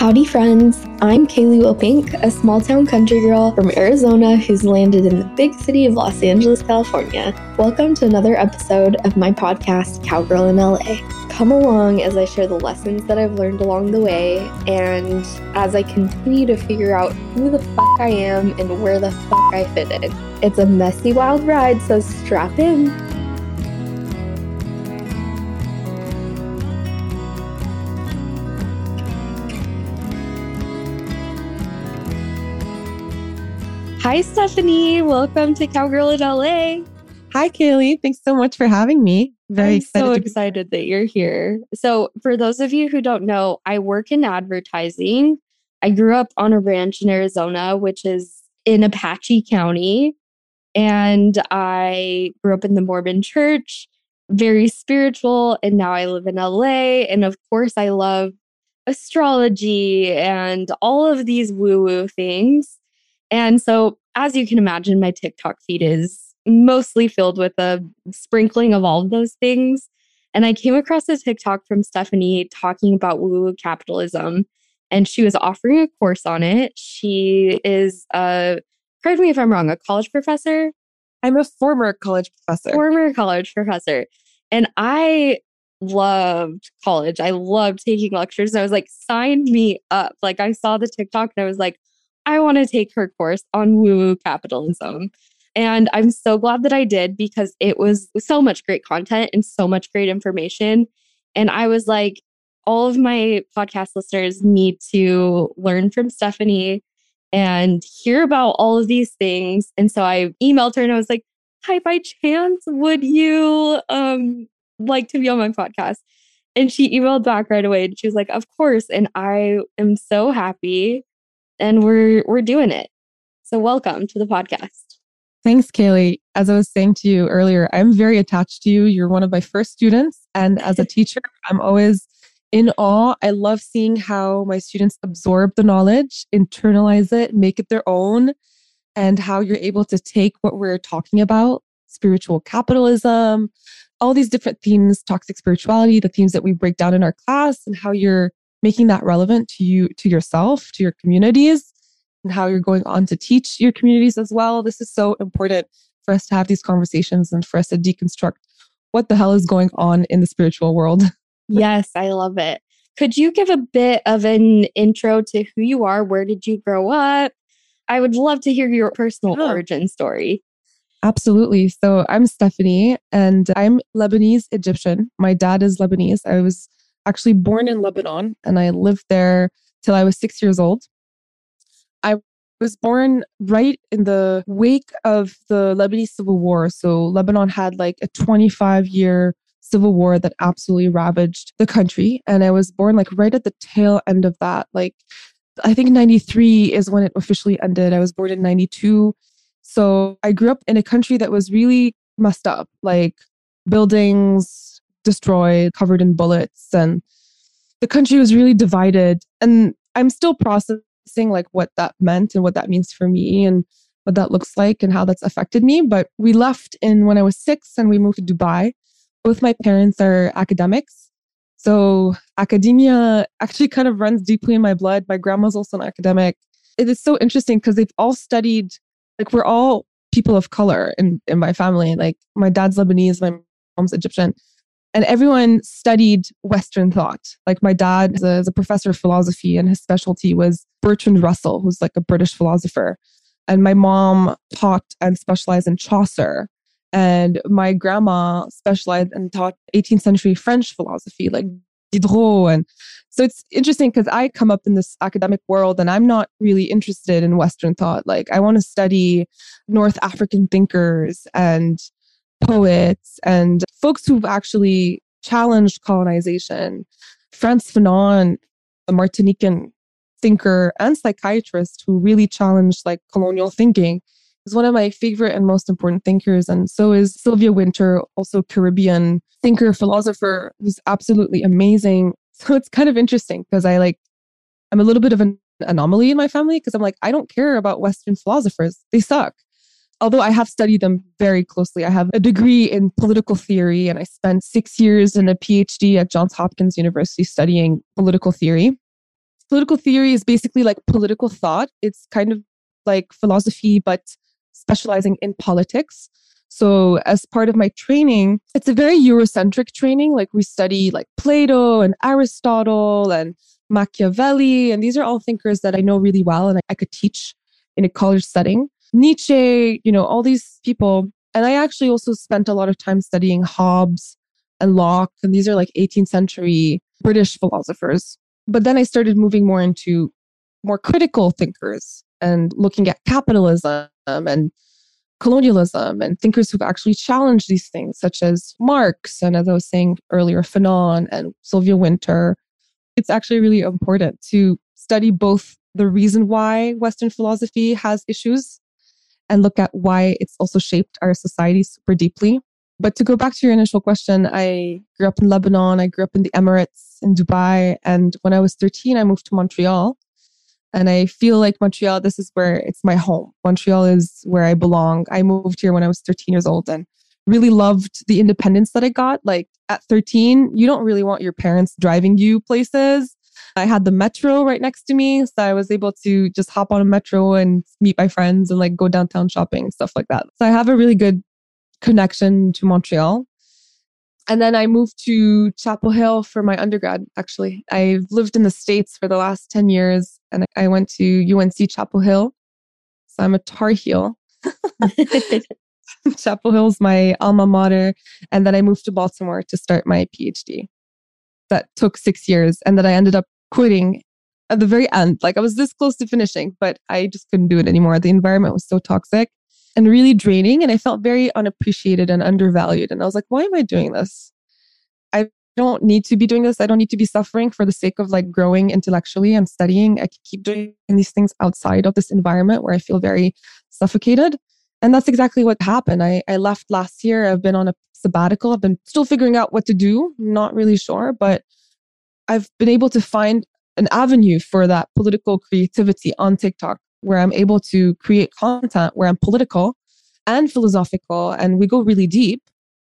Howdy, friends. I'm Kaylee Wilpink, a small town country girl from Arizona who's landed in the big city of Los Angeles, California. Welcome to another episode of my podcast, Cowgirl in LA. Come along as I share the lessons that I've learned along the way and as I continue to figure out who the fuck I am and where the fuck I fit in. It's a messy, wild ride, so strap in. Hi, Stephanie. Welcome to Cowgirl in LA. Hi, Kaylee. Thanks so much for having me. Very I'm excited. so excited that you're here. So, for those of you who don't know, I work in advertising. I grew up on a ranch in Arizona, which is in Apache County. And I grew up in the Mormon church, very spiritual. And now I live in LA. And of course, I love astrology and all of these woo woo things. And so, as you can imagine, my TikTok feed is mostly filled with a sprinkling of all of those things. And I came across a TikTok from Stephanie talking about woo woo capitalism, and she was offering a course on it. She is a, correct me if I'm wrong, a college professor, I'm a former college professor. former college professor. And I loved college. I loved taking lectures. I was like, sign me up. Like, I saw the TikTok and I was like, I want to take her course on woo woo capitalism. And I'm so glad that I did because it was so much great content and so much great information. And I was like, all of my podcast listeners need to learn from Stephanie and hear about all of these things. And so I emailed her and I was like, Hi, by chance, would you um like to be on my podcast? And she emailed back right away and she was like, Of course. And I am so happy and we're we're doing it. So welcome to the podcast. Thanks, Kaylee. As I was saying to you earlier, I'm very attached to you. You're one of my first students. And as a teacher, I'm always in awe. I love seeing how my students absorb the knowledge, internalize it, make it their own, and how you're able to take what we're talking about spiritual capitalism, all these different themes, toxic spirituality, the themes that we break down in our class, and how you're making that relevant to you, to yourself, to your communities, and how you're going on to teach your communities as well. This is so important for us to have these conversations and for us to deconstruct what the hell is going on in the spiritual world. Yes, I love it. Could you give a bit of an intro to who you are? Where did you grow up? I would love to hear your personal Yeah. origin story. Absolutely. So I'm Stephanie and I'm Lebanese Egyptian. My dad is Lebanese. I was actually born in Lebanon and I lived there till I was six years old. I was born right in the wake of the Lebanese Civil War. So Lebanon had like a 25 year civil war that absolutely ravaged the country. And I was born like right at the tail end of that. Like, I think 93 is when it officially ended. I was born in 92. So I grew up in a country that was really messed up, like buildings destroyed, covered in bullets. And the country was really divided. And I'm still processing like what that meant and what that means for me and what that looks like and how that's affected me. But we left in when I was six and we moved to Dubai. Both my parents are academics. So academia actually kind of runs deeply in my blood. My grandma's also an academic. It is so interesting because they've all studied, like we're all people of color in, in my family. Like my dad's Lebanese, my mom's Egyptian. And everyone studied Western thought. Like my dad is a, is a professor of philosophy, and his specialty was Bertrand Russell, who's like a British philosopher. And my mom taught and specialized in Chaucer. And my grandma specialized and taught 18th century French philosophy, like Diderot. And so it's interesting because I come up in this academic world and I'm not really interested in Western thought. Like I want to study North African thinkers and poets and folks who've actually challenged colonization. Frantz Fanon, a Martinican thinker and psychiatrist who really challenged like colonial thinking, is one of my favorite and most important thinkers. And so is Sylvia Wynter, also Caribbean thinker, philosopher, who's absolutely amazing. So it's kind of interesting because I like, I'm a little bit of an anomaly in my family because I'm like, I don't care about Western philosophers. They suck although I have studied them very closely, I have a degree in political theory and I spent six years in a PhD at Johns Hopkins University studying political theory. political theory is basically like political thought. It's kind of like philosophy, but specializing in politics. So, as part of my training, it's a very Eurocentric training. Like, we study like Plato and Aristotle and Machiavelli. And these are all thinkers that I know really well and I could teach in a college setting. Nietzsche, you know, all these people. And I actually also spent a lot of time studying Hobbes and Locke. And these are like 18th century British philosophers. But then I started moving more into more critical thinkers and looking at capitalism and colonialism and thinkers who've actually challenged these things, such as Marx and as I was saying earlier, Fanon and Sylvia Wynter. It's actually really important to study both the reason why Western philosophy has issues and look at why it's also shaped our society super deeply. But to go back to your initial question, I grew up in Lebanon, I grew up in the Emirates, in Dubai. And when I was 13, I moved to Montreal. And I feel like Montreal, this is where it's my home. Montreal is where I belong. I moved here when I was 13 years old and really loved the independence that I got. Like at 13, you don't really want your parents driving you places. I had the metro right next to me. So I was able to just hop on a metro and meet my friends and like go downtown shopping, stuff like that. So I have a really good connection to Montreal. And then I moved to Chapel Hill for my undergrad, actually. I've lived in the States for the last 10 years and I went to UNC Chapel Hill. So I'm a Tar Heel. Chapel Hill's my alma mater. And then I moved to Baltimore to start my PhD. That took six years. And then I ended up quitting at the very end. Like I was this close to finishing, but I just couldn't do it anymore. The environment was so toxic and really draining. And I felt very unappreciated and undervalued. And I was like, why am I doing this? I don't need to be doing this. I don't need to be suffering for the sake of like growing intellectually and studying. I keep doing these things outside of this environment where I feel very suffocated. And that's exactly what happened. I, I left last year. I've been on a sabbatical. I've been still figuring out what to do. Not really sure, but I've been able to find an avenue for that political creativity on TikTok where I'm able to create content where I'm political and philosophical and we go really deep,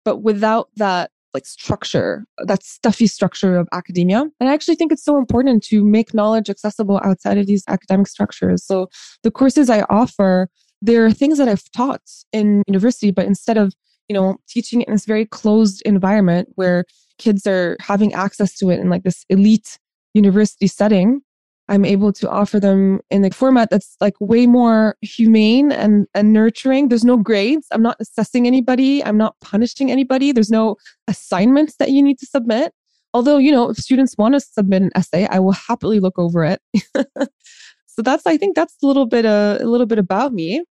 but without that like structure, that stuffy structure of academia. And I actually think it's so important to make knowledge accessible outside of these academic structures. So the courses I offer, there are things that I've taught in university, but instead of, you know, teaching it in this very closed environment where kids are having access to it in like this elite university setting, I'm able to offer them in a format that's like way more humane and, and nurturing. There's no grades. I'm not assessing anybody. I'm not punishing anybody. There's no assignments that you need to submit. Although, you know, if students want to submit an essay, I will happily look over it. so that's, I think that's a little bit, uh, a little bit about me.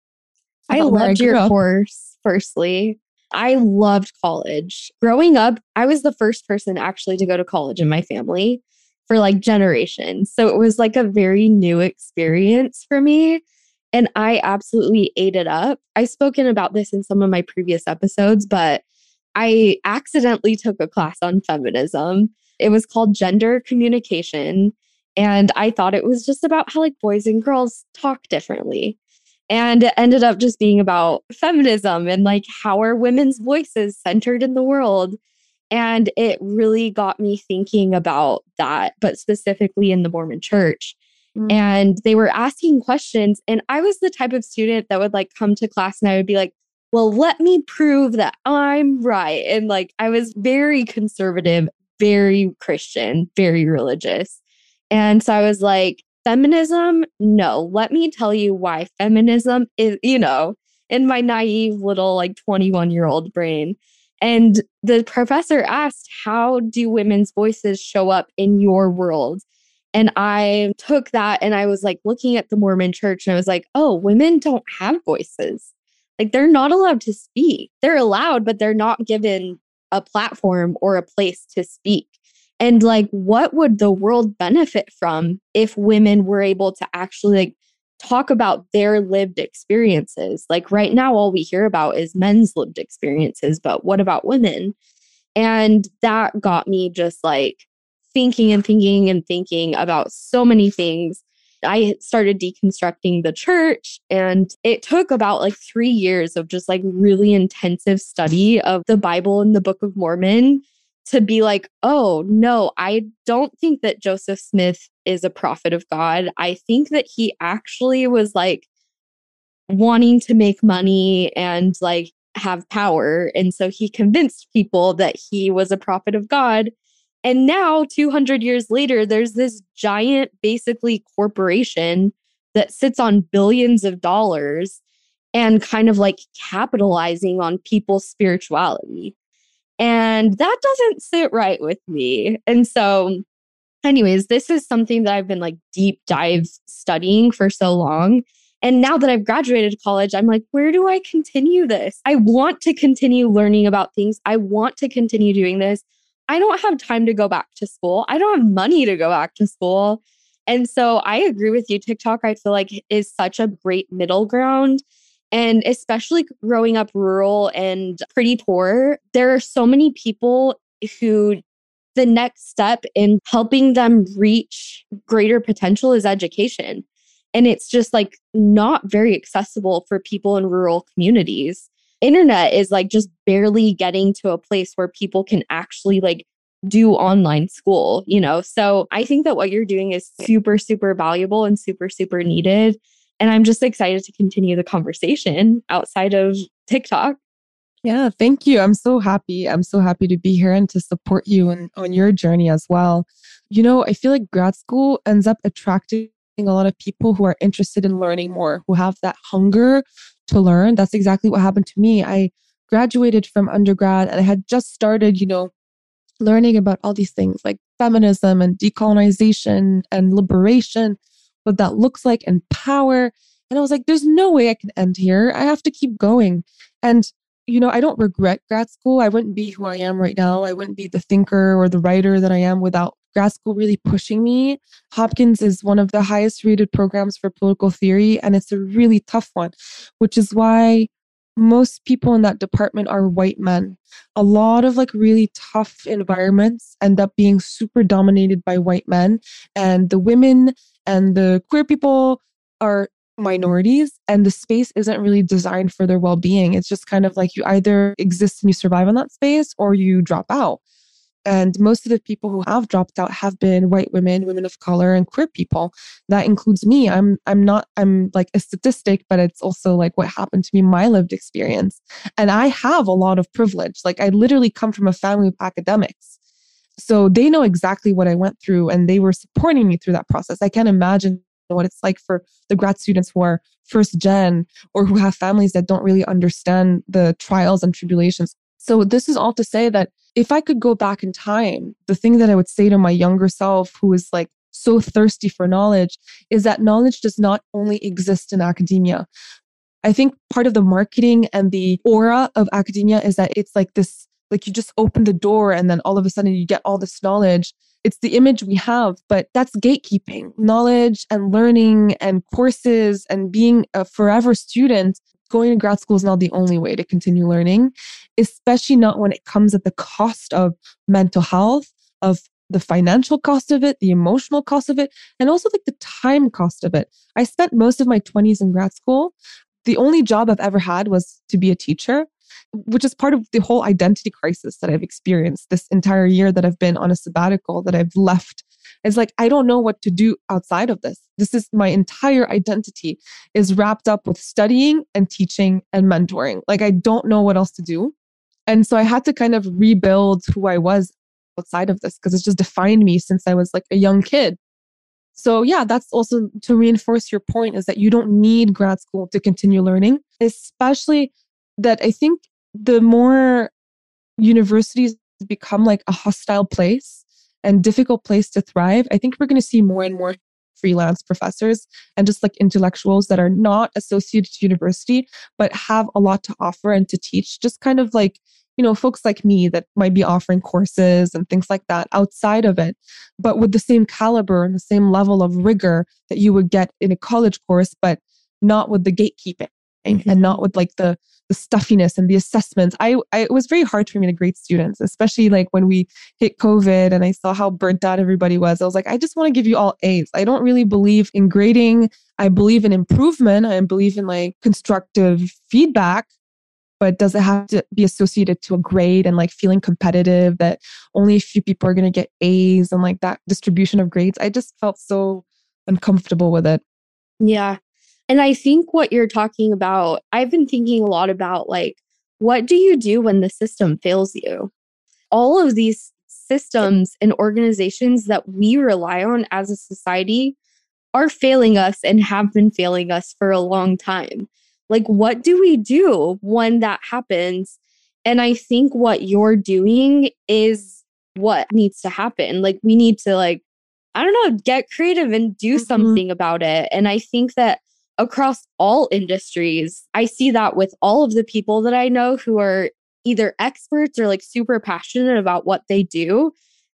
I loved I your up. course, firstly. I loved college. Growing up, I was the first person actually to go to college in my family for like generations. So it was like a very new experience for me. And I absolutely ate it up. I've spoken about this in some of my previous episodes, but I accidentally took a class on feminism. It was called Gender Communication. And I thought it was just about how like boys and girls talk differently. And it ended up just being about feminism and like how are women's voices centered in the world and it really got me thinking about that, but specifically in the Mormon church. Mm-hmm. And they were asking questions. And I was the type of student that would like come to class and I would be like, well, let me prove that I'm right. And like, I was very conservative, very Christian, very religious. And so I was like, feminism? No, let me tell you why feminism is, you know, in my naive little like 21 year old brain. And the professor asked, How do women's voices show up in your world? And I took that and I was like looking at the Mormon church and I was like, Oh, women don't have voices. Like they're not allowed to speak. They're allowed, but they're not given a platform or a place to speak. And like, what would the world benefit from if women were able to actually like talk about their lived experiences. Like right now, all we hear about is men's lived experiences, but what about women? And that got me just like thinking and thinking and thinking about so many things. I started deconstructing the church, and it took about like three years of just like really intensive study of the Bible and the Book of Mormon to be like, oh, no, I don't think that Joseph Smith is a prophet of God. I think that he actually was like wanting to make money and like have power. And so he convinced people that he was a prophet of God. And now, 200 years later, there's this giant, basically, corporation that sits on billions of dollars and kind of like capitalizing on people's spirituality. And that doesn't sit right with me. And so, anyways, this is something that I've been like deep dive studying for so long. And now that I've graduated college, I'm like, where do I continue this? I want to continue learning about things. I want to continue doing this. I don't have time to go back to school. I don't have money to go back to school. And so I agree with you. TikTok, I feel like, is such a great middle ground. And especially growing up rural and pretty poor, there are so many people who the next step in helping them reach greater potential is education. And it's just like not very accessible for people in rural communities. Internet is like just barely getting to a place where people can actually like do online school, you know? So I think that what you're doing is super, super valuable and super, super needed. And I'm just excited to continue the conversation outside of TikTok. Yeah, thank you. I'm so happy. I'm so happy to be here and to support you and on your journey as well. You know, I feel like grad school ends up attracting a lot of people who are interested in learning more, who have that hunger to learn. That's exactly what happened to me. I graduated from undergrad and I had just started, you know, learning about all these things like feminism and decolonization and liberation, what that looks like and power. And I was like, there's no way I can end here. I have to keep going. And, you know, I don't regret grad school. I wouldn't be who I am right now. I wouldn't be the thinker or the writer that I am without grad school really pushing me. Hopkins is one of the highest rated programs for political theory, and it's a really tough one, which is why most people in that department are white men. A lot of like really tough environments end up being super dominated by white men, and the women and the queer people are minorities and the space isn't really designed for their well-being it's just kind of like you either exist and you survive in that space or you drop out and most of the people who have dropped out have been white women, women of color, and queer people. That includes me. I'm I'm not I'm like a statistic, but it's also like what happened to me, my lived experience. And I have a lot of privilege. Like I literally come from a family of academics. So they know exactly what I went through and they were supporting me through that process. I can't imagine what it's like for the grad students who are first gen or who have families that don't really understand the trials and tribulations. So this is all to say that if I could go back in time, the thing that I would say to my younger self who is like so thirsty for knowledge is that knowledge does not only exist in academia. I think part of the marketing and the aura of academia is that it's like this, like you just open the door and then all of a sudden you get all this knowledge. It's the image we have, but that's gatekeeping. Knowledge and learning and courses and being a forever student going to grad school is not the only way to continue learning, especially not when it comes at the cost of mental health, of the financial cost of it, the emotional cost of it, and also like the time cost of it. I spent most of my 20s in grad school. The only job I've ever had was to be a teacher, which is part of the whole identity crisis that I've experienced this entire year that I've been on a sabbatical, that I've left it's like, I don't know what to do outside of this. This is my entire identity is wrapped up with studying and teaching and mentoring. Like, I don't know what else to do. And so I had to kind of rebuild who I was outside of this because it's just defined me since I was like a young kid. So yeah, that's also to reinforce your point is that you don't need grad school to continue learning, especially that I think the more universities become like a hostile place and difficult place to thrive, I think we're going to see more and more freelance professors and just like intellectuals that are not associated to university, but have a lot to offer and to teach. Just kind of like, you know, folks like me that might be offering courses and things like that outside of it, but with the same caliber and the same level of rigor that you would get in a college course, but not with the gatekeeping mm-hmm. and not with like the the stuffiness and the assessments. I, I it was very hard for me to grade students, especially like when we hit COVID and I saw how burnt out everybody was. I was like, I just want to give you all A's. I don't really believe in grading. I believe in improvement. I believe in like constructive feedback. but does it have to be associated to a grade and like feeling competitive that only a few people are going to get A's and like that distribution of grades? I just felt so uncomfortable with it. Yeah. And I think what you're talking about, I've been thinking a lot about like, what do you do when the system fails you? All of these systems and organizations that we rely on as a society are failing us and have been failing us for a long time. Like, what do we do when that happens? And I think what you're doing is what needs to happen. Like, we need to, like, I don't know, get creative and do mm-hmm. something about it. And I think that across all industries, I see that with all of the people that I know who are either experts or like super passionate about what they do.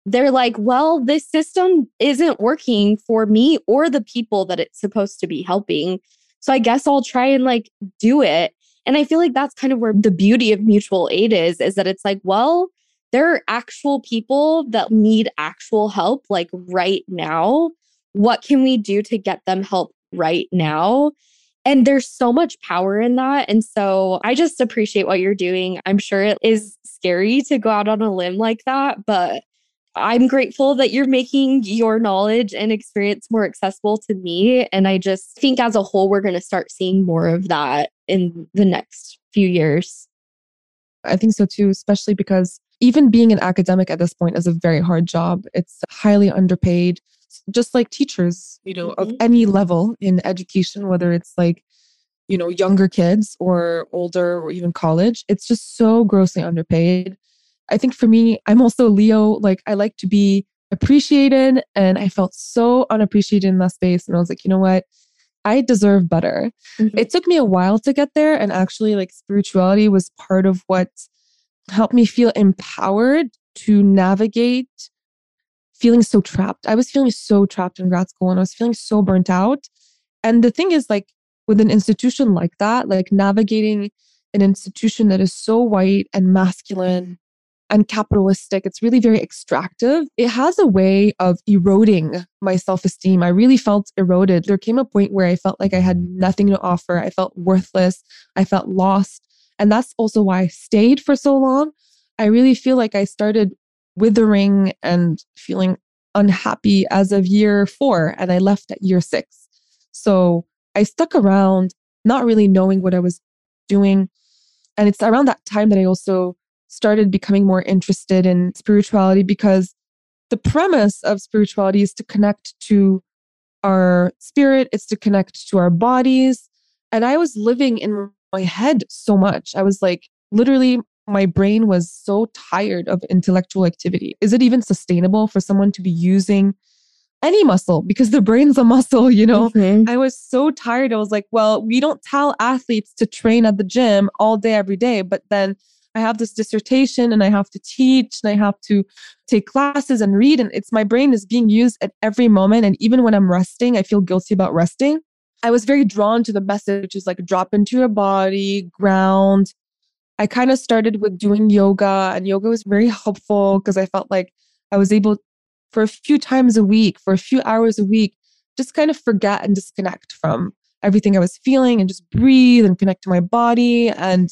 They're like, well, this system isn't working for me or the people that it's supposed to be helping. So I guess I'll try and like do it. And I feel like that's kind of where the beauty of mutual aid is, is that it's like, well, there are actual people that need actual help like right now. What can we do to get them help right now? And there's so much power in that. And so I just appreciate what you're doing. I'm sure it is scary to go out on a limb like that, but I'm grateful that you're making your knowledge and experience more accessible to me. And I just think as a whole, we're going to start seeing more of that in the next few years. I think so too, especially because even being an academic at this point is a very hard job. It's highly underpaid, just like teachers, you know, mm-hmm. of any level in education, whether it's like, you know, younger kids or older or even college. It's just so grossly underpaid. I think for me, I'm also Leo. Like, I like to be appreciated, and I felt so unappreciated in that space. And I was like, you know what? I deserve better. Mm-hmm. It took me a while to get there. And actually, like, spirituality was part of what helped me feel empowered to navigate feeling so trapped. I was feeling so trapped in grad school and I was feeling so burnt out. And the thing is, like, with an institution like that, like navigating an institution that is so white and masculine and capitalistic. It's really very extractive. It has a way of eroding my self esteem. I really felt eroded. There came a point where I felt like I had nothing to offer. I felt worthless. I felt lost. And that's also why I stayed for so long. I really feel like I started withering and feeling unhappy as of year four, and I left at year six. So I stuck around, not really knowing what I was doing. And it's around that time that I also started becoming more interested in spirituality because the premise of spirituality is to connect to our spirit, it's to connect to our bodies. And I was living in my head so much. I was like, literally, my brain was so tired of intellectual activity. Is it even sustainable for someone to be using any muscle? Because the brain's a muscle, you know? Mm-hmm. I was so tired. I was like, well, we don't tell athletes to train at the gym all day, every day. But then I have this dissertation and I have to teach and I have to take classes and read. And it's my brain is being used at every moment. And even when I'm resting, I feel guilty about resting. I was very drawn to the message, which is like drop into your body, ground. I kind of started with doing yoga, and yoga was very helpful because I felt like I was able for a few times a week, for a few hours a week, just kind of forget and disconnect from everything I was feeling and just breathe and connect to my body. And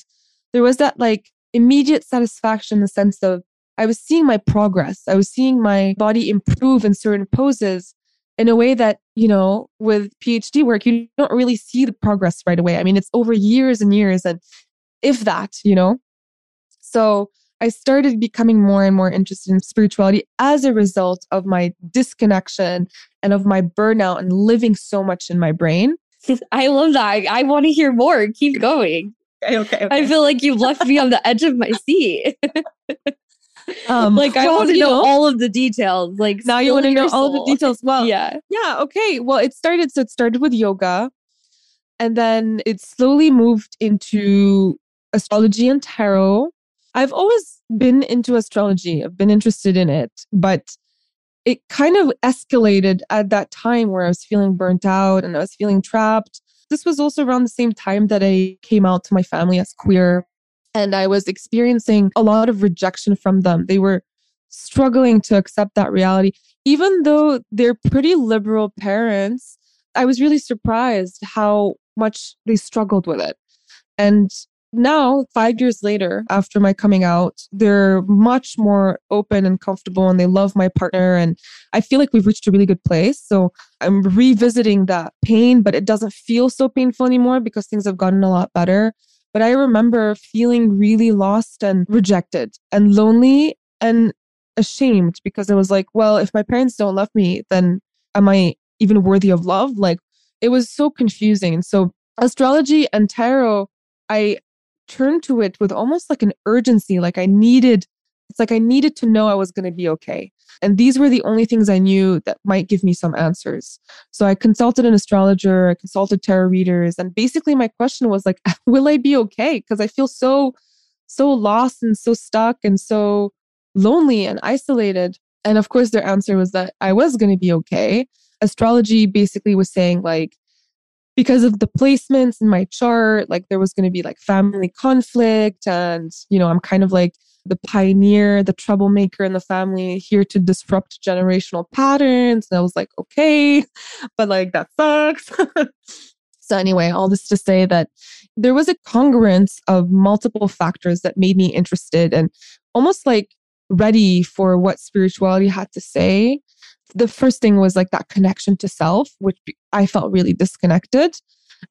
there was that like immediate satisfaction in the sense of I was seeing my progress. I was seeing my body improve in certain poses in a way that, you know, with PhD work, you don't really see the progress right away. I mean, it's over years and years, and if that, you know. So I started becoming more and more interested in spirituality as a result of my disconnection and of my burnout and living so much in my brain. I love that. I, I want to hear more. Keep going. Okay, okay, okay. I feel like you left me on the edge of my seat. um, like I want to know, know, all of the details. Like now you want to know soul. all the details. Well, yeah, yeah. Okay. Well, it started. So it started with yoga, and then it slowly moved into astrology and tarot. I've always been into astrology. I've been interested in it, but it kind of escalated at that time where I was feeling burnt out and I was feeling trapped this was also around the same time that I came out to my family as queer. And I was experiencing a lot of rejection from them. They were struggling to accept that reality. Even though they're pretty liberal parents, I was really surprised how much they struggled with it. And now, five years later, after my coming out, they're much more open and comfortable and they love my partner. And I feel like we've reached a really good place. So I'm revisiting that pain, but it doesn't feel so painful anymore because things have gotten a lot better. But I remember feeling really lost and rejected and lonely and ashamed because I was like, well, if my parents don't love me, then am I even worthy of love? Like it was so confusing. So astrology and tarot, I turned to it with almost like an urgency. Like I needed, it's like I needed to know I was going to be okay. And these were the only things I knew that might give me some answers. So I consulted an astrologer, I consulted tarot readers. And basically my question was like, will I be okay? Because I feel so, so lost and so stuck and so lonely and isolated. And of course, their answer was that I was going to be okay. Astrology basically was saying, like, because of the placements in my chart, like there was going to be like family conflict. And, you know, I'm kind of like the pioneer, the troublemaker in the family here to disrupt generational patterns. And I was like, okay, but like that sucks. so, anyway, all this to say that there was a congruence of multiple factors that made me interested and almost like ready for what spirituality had to say the first thing was like that connection to self, which I felt really disconnected.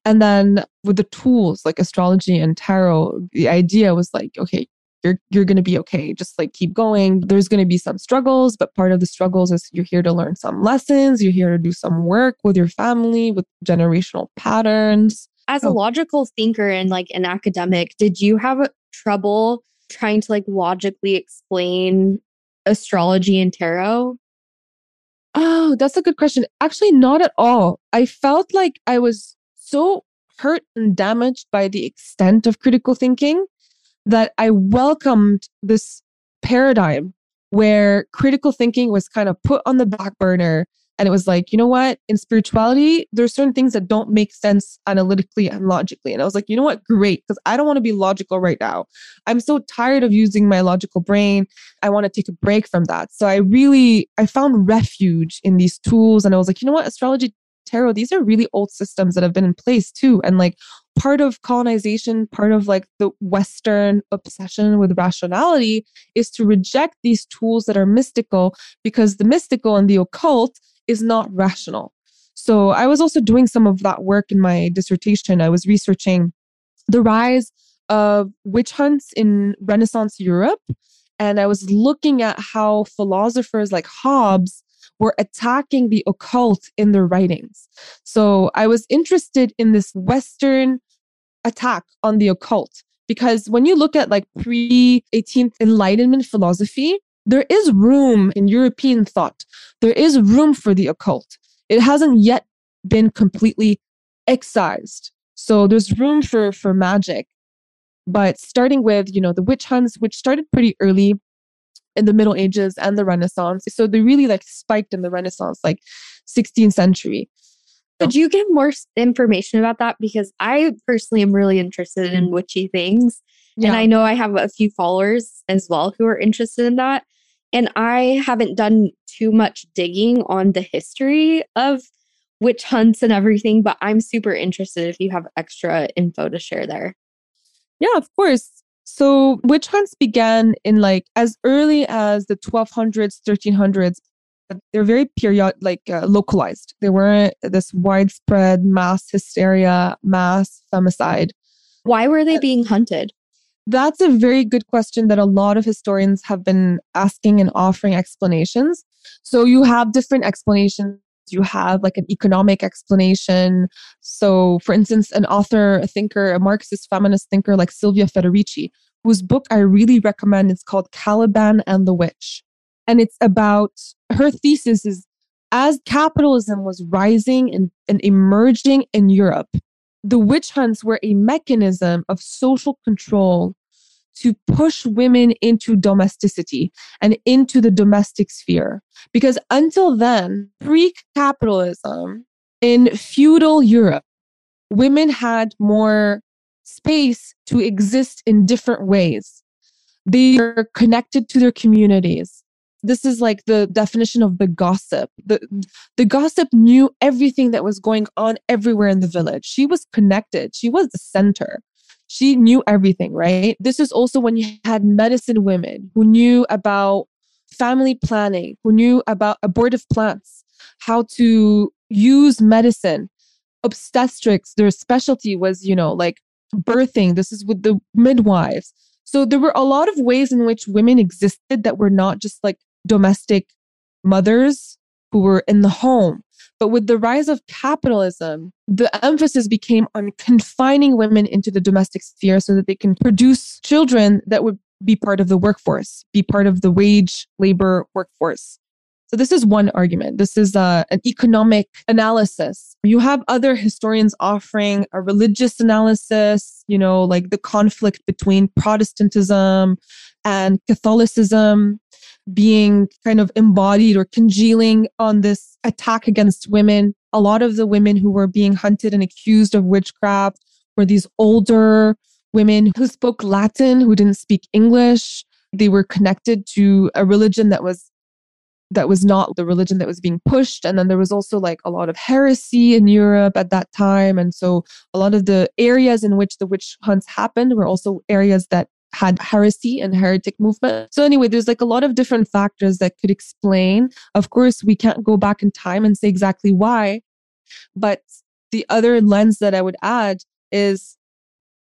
And then with the tools like astrology and tarot, the idea was like, okay, you're you're going to be okay. Just like keep going. There's going to be some struggles, but part of the struggles is you're here to learn some lessons, you're here to do some work with your family, with generational patterns. As a logical thinker and like an academic, did you have trouble trying to like logically explain astrology and tarot? Oh, that's a good question. Actually, not at all. I felt like I was so hurt and damaged by the extent of critical thinking that I welcomed this paradigm where critical thinking was kind of put on the back burner and it was like, you know what? In spirituality, there's certain things that don't make sense analytically and logically. And I was like, you know what? Great. Because I don't want to be logical right now. I'm so tired of using my logical brain. I want to take a break from that. So I really, I found refuge in these tools. And I was like, you know what? Astrology, tarot, these are really old systems that have been in place too. And like part of colonization, part of like the Western obsession with rationality is to reject these tools that are mystical because the mystical and the occult is not rational. So I was also doing some of that work in my dissertation. I was researching the rise of witch hunts in Renaissance Europe. And I was looking at how philosophers like Hobbes were attacking the occult in their writings. So I was interested in this Western attack on the occult because when you look at like pre 18th Enlightenment philosophy, there is room in European thought. There is room for the occult. It hasn't yet been completely excised. So there's room for for magic. But starting with, you know, the witch hunts, which started pretty early in the Middle Ages and the Renaissance. So they really like spiked in the Renaissance, like 16th century. Could you give more information about that? Because I personally am really interested in witchy things. Yeah. And I know I have a few followers as well who are interested in that. And I haven't done too much digging on the history of witch hunts and everything, but I'm super interested if you have extra info to share there. Yeah, of course. So witch hunts began in like as early as the 1200s, 1300s. They're very period, like uh, localized. They weren't this widespread mass hysteria, mass femicide. Why were they being hunted? That's a very good question that a lot of historians have been asking and offering explanations. So you have different explanations. You have like an economic explanation. So, for instance, an author, a thinker, a Marxist feminist thinker like Silvia Federici, whose book I really recommend, is called Caliban and the Witch. And it's about her thesis is as capitalism was rising and, and emerging in Europe, the witch hunts were a mechanism of social control to push women into domesticity and into the domestic sphere. Because until then, pre capitalism in feudal Europe, women had more space to exist in different ways. They are connected to their communities this is like the definition of the gossip. The the gossip knew everything that was going on everywhere in the village. She was connected. She was the center. She knew everything, right? This is also when you had medicine women who knew about family planning, who knew about abortive plants, how to use medicine. Obstetrics, their specialty was, you know, like birthing. This is with the midwives. So there were a lot of ways in which women existed that were not just like domestic mothers who were in the home. But with the rise of capitalism, the emphasis became on confining women into the domestic sphere so that they can produce children that would be part of the workforce, be part of the wage labor workforce. So this is one argument. This is uh, an economic analysis. You have other historians offering a religious analysis, you know, like the conflict between Protestantism and Catholicism being kind of embodied or congealing on this attack against women. A lot of the women who were being hunted and accused of witchcraft were these older women who spoke Latin, who didn't speak English. They were connected to a religion that was that was not the religion that was being pushed. And then there was also like a lot of heresy in Europe at that time. And so a lot of the areas in which the witch hunts happened were also areas that had heresy and heretic movement. So anyway, there's like a lot of different factors that could explain. Of course, we can't go back in time and say exactly why. But the other lens that I would add is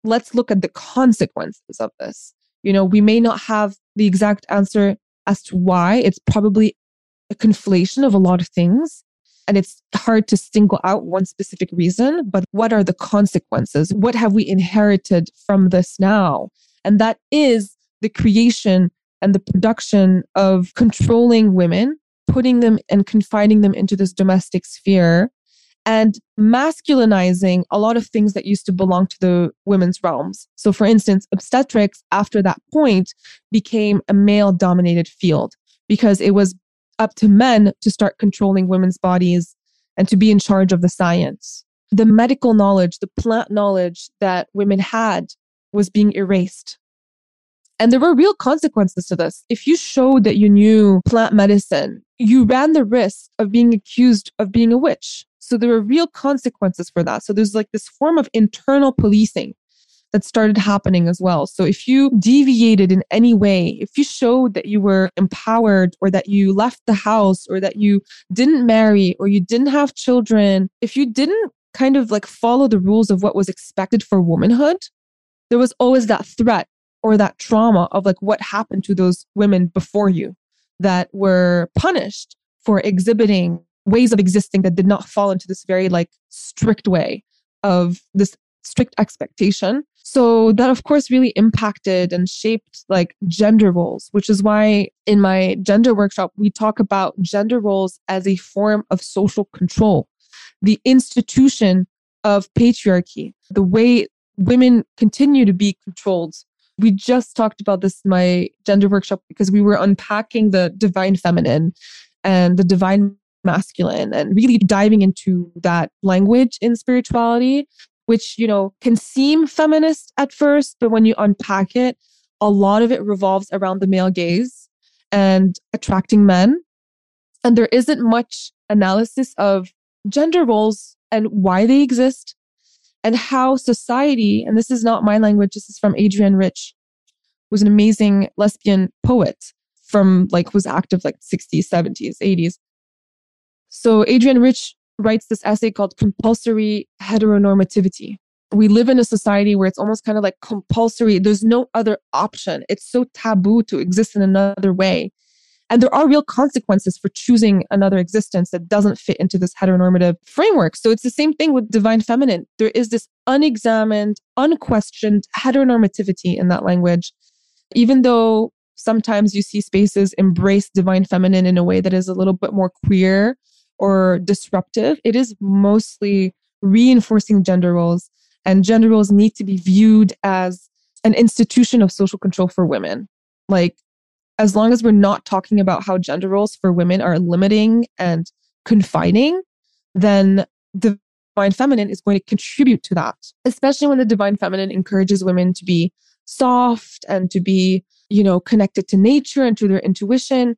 let's look at the consequences of this. You know, we may not have the exact answer as to why. It's probably a conflation of a lot of things. And it's hard to single out one specific reason, but what are the consequences? What have we inherited from this now? And that is the creation and the production of controlling women, putting them and confining them into this domestic sphere and masculinizing a lot of things that used to belong to the women's realms. So, for instance, obstetrics after that point became a male dominated field because it was up to men to start controlling women's bodies and to be in charge of the science. The medical knowledge, the plant knowledge that women had was being erased. And there were real consequences to this. If you showed that you knew plant medicine, you ran the risk of being accused of being a witch. So there were real consequences for that. So there's like this form of internal policing that started happening as well. So if you deviated in any way, if you showed that you were empowered or that you left the house or that you didn't marry or you didn't have children, if you didn't kind of like follow the rules of what was expected for womanhood, there was always that threat or that trauma of like what happened to those women before you that were punished for exhibiting ways of existing that did not fall into this very like strict way of this strict expectation. So that of course really impacted and shaped like gender roles, which is why in my gender workshop we talk about gender roles as a form of social control. The institution of patriarchy, the way women continue to be controlled. We just talked about this in my gender workshop because we were unpacking the divine feminine and the divine masculine and really diving into that language in spirituality, which, you know, can seem feminist at first, but when you unpack it, a lot of it revolves around the male gaze and attracting men. And there isn't much analysis of gender roles and why they exist and how society, and this is not my language, this is from Adrienne Rich, who's an amazing lesbian poet from like was active like 60s, 70s, 80s. So Adrienne Rich writes this essay called Compulsory Heteronormativity. We live in a society where it's almost kind of like compulsory. There's no other option. It's so taboo to exist in another way. And there are real consequences for choosing another existence that doesn't fit into this heteronormative framework. So it's the same thing with divine feminine. There is this unexamined, unquestioned heteronormativity in that language. Even though sometimes you see spaces embrace divine feminine in a way that is a little bit more queer or disruptive. It is mostly reinforcing gender roles, and gender roles need to be viewed as an institution of social control for women. Like, as long as we're not talking about how gender roles for women are limiting and confining, then the divine feminine is going to contribute to that, especially when the divine feminine encourages women to be soft and to be, you know, connected to nature and to their intuition.